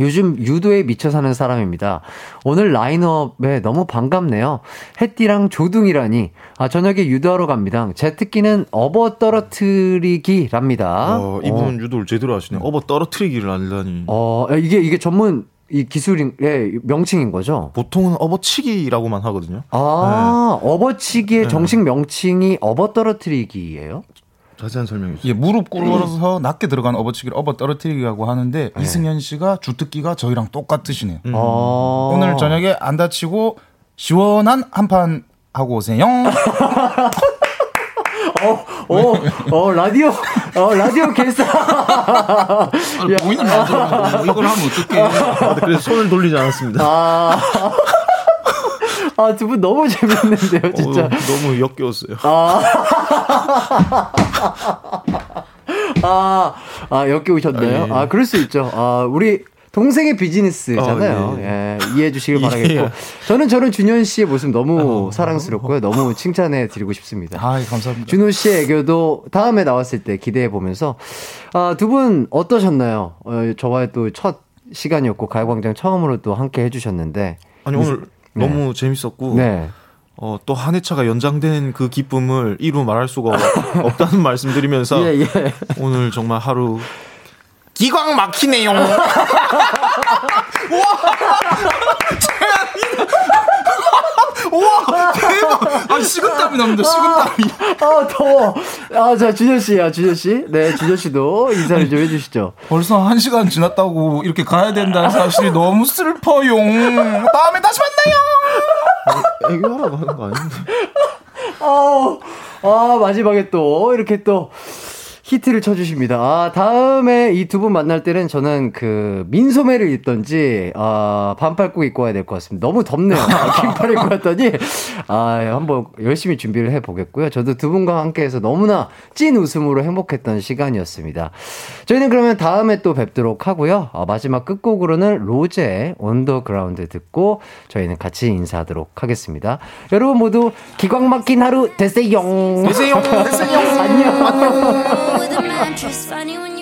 [SPEAKER 1] 요즘 유도에 미쳐 사는 사람입니다. 오늘 라인업에 너무 반갑네요. 햇띠랑 조둥이라니. 아, 저녁에 유도하러 갑니다. 제 특기는 업어 떨어뜨리기랍니다.
[SPEAKER 8] 어, 이분 유도를 제대로 하시네. 어버 떨어뜨리기를 알다니.
[SPEAKER 1] 어, 어, 이게, 이게 전문, 이 기술인, 예, 명칭인 거죠?
[SPEAKER 8] 보통은 업어치기라고만 하거든요.
[SPEAKER 1] 아, 업어치기의
[SPEAKER 8] 네.
[SPEAKER 1] 정식 명칭이 업어 떨어뜨리기예요
[SPEAKER 8] 자세한 설명해 주세요.
[SPEAKER 9] 예, 무릎 꿇어서 낮게 들어간 업어치기를 업어 떨어뜨리기라고 하는데 이승현 씨가 주특기가 저희랑 똑같으시네요.
[SPEAKER 8] 음.
[SPEAKER 1] 어.
[SPEAKER 9] 오늘 저녁에 안 다치고 시원한 한 판 하고 오세요.
[SPEAKER 1] 어, 어, 라디오, 어, 라디오 개사.
[SPEAKER 9] 보이는 라디오 이걸 하면 어떡해.
[SPEAKER 8] 아, 그래서 손을 돌리지 않았습니다.
[SPEAKER 1] 아, 아, 두 분 너무 재밌는데요, 진짜.
[SPEAKER 8] 어, 너무 역겨웠어요.
[SPEAKER 1] 아, 아, 여기 오셨나요?
[SPEAKER 8] 아, 예.
[SPEAKER 1] 아, 그럴 수 있죠. 아, 우리 동생의 비즈니스잖아요.
[SPEAKER 8] 아,
[SPEAKER 1] 예. 이해해 주시길 *laughs*
[SPEAKER 8] 예.
[SPEAKER 1] 바라겠고. 저는 저는 준현 씨의 모습 너무
[SPEAKER 8] 어.
[SPEAKER 1] 사랑스럽고요. 너무 칭찬해 드리고 싶습니다.
[SPEAKER 9] 아, 감사합니다.
[SPEAKER 1] 준호 씨의 애교도 다음에 나왔을 때 기대해 보면서 아, 두 분 어떠셨나요? 어, 저와의 또 첫 시간이었고 가요광장 처음으로 또 함께 해주셨는데
[SPEAKER 8] 아니 오늘
[SPEAKER 1] 네.
[SPEAKER 8] 너무 재밌었고
[SPEAKER 1] 네.
[SPEAKER 8] 어, 또한 회차가 연장된 그 기쁨을 이루 말할 수가 없- *laughs* 없다는 말씀드리면서
[SPEAKER 1] 예, 예.
[SPEAKER 8] 오늘 정말 하루 기광 막히네요. *laughs* *laughs*
[SPEAKER 9] 우와, 대박. 아, 식은땀이 납니다. 식은땀이.
[SPEAKER 1] 아, 더워. 아, 자, 준현 씨야, 준현 씨. 네, 준현 씨도 인사를 좀 해주시죠.
[SPEAKER 9] 벌써 한 시간 지났다고 이렇게 가야 된다는 사실이 너무 슬퍼요. 다음에 다시 만나요.
[SPEAKER 8] 애교하라고 하는 거 아닌데.
[SPEAKER 1] 아, 아, 마지막에 또, 이렇게 또, 히트를 쳐주십니다. 아, 다음에 이 두 분 만날 때는 저는 그, 민소매를 입던지, 아, 반팔 꼭 입고 와야 될 것 같습니다. 너무 덥네요. 아, *laughs* 긴팔 입고 왔더니, 아, 한번 열심히 준비를 해보겠고요. 저도 두 분과 함께 해서 너무나 찐 웃음으로 행복했던 시간이었습니다. 저희는 그러면 다음에 또 뵙도록 하고요. 아, 마지막 끝곡으로는 로제의 언더그라운드 듣고 저희는 같이 인사하도록 하겠습니다. 여러분 모두 기광 막힌 하루 되세요.
[SPEAKER 8] 되세요. *laughs* 되세요.
[SPEAKER 1] 안녕. *laughs*
[SPEAKER 5] I'm just funny when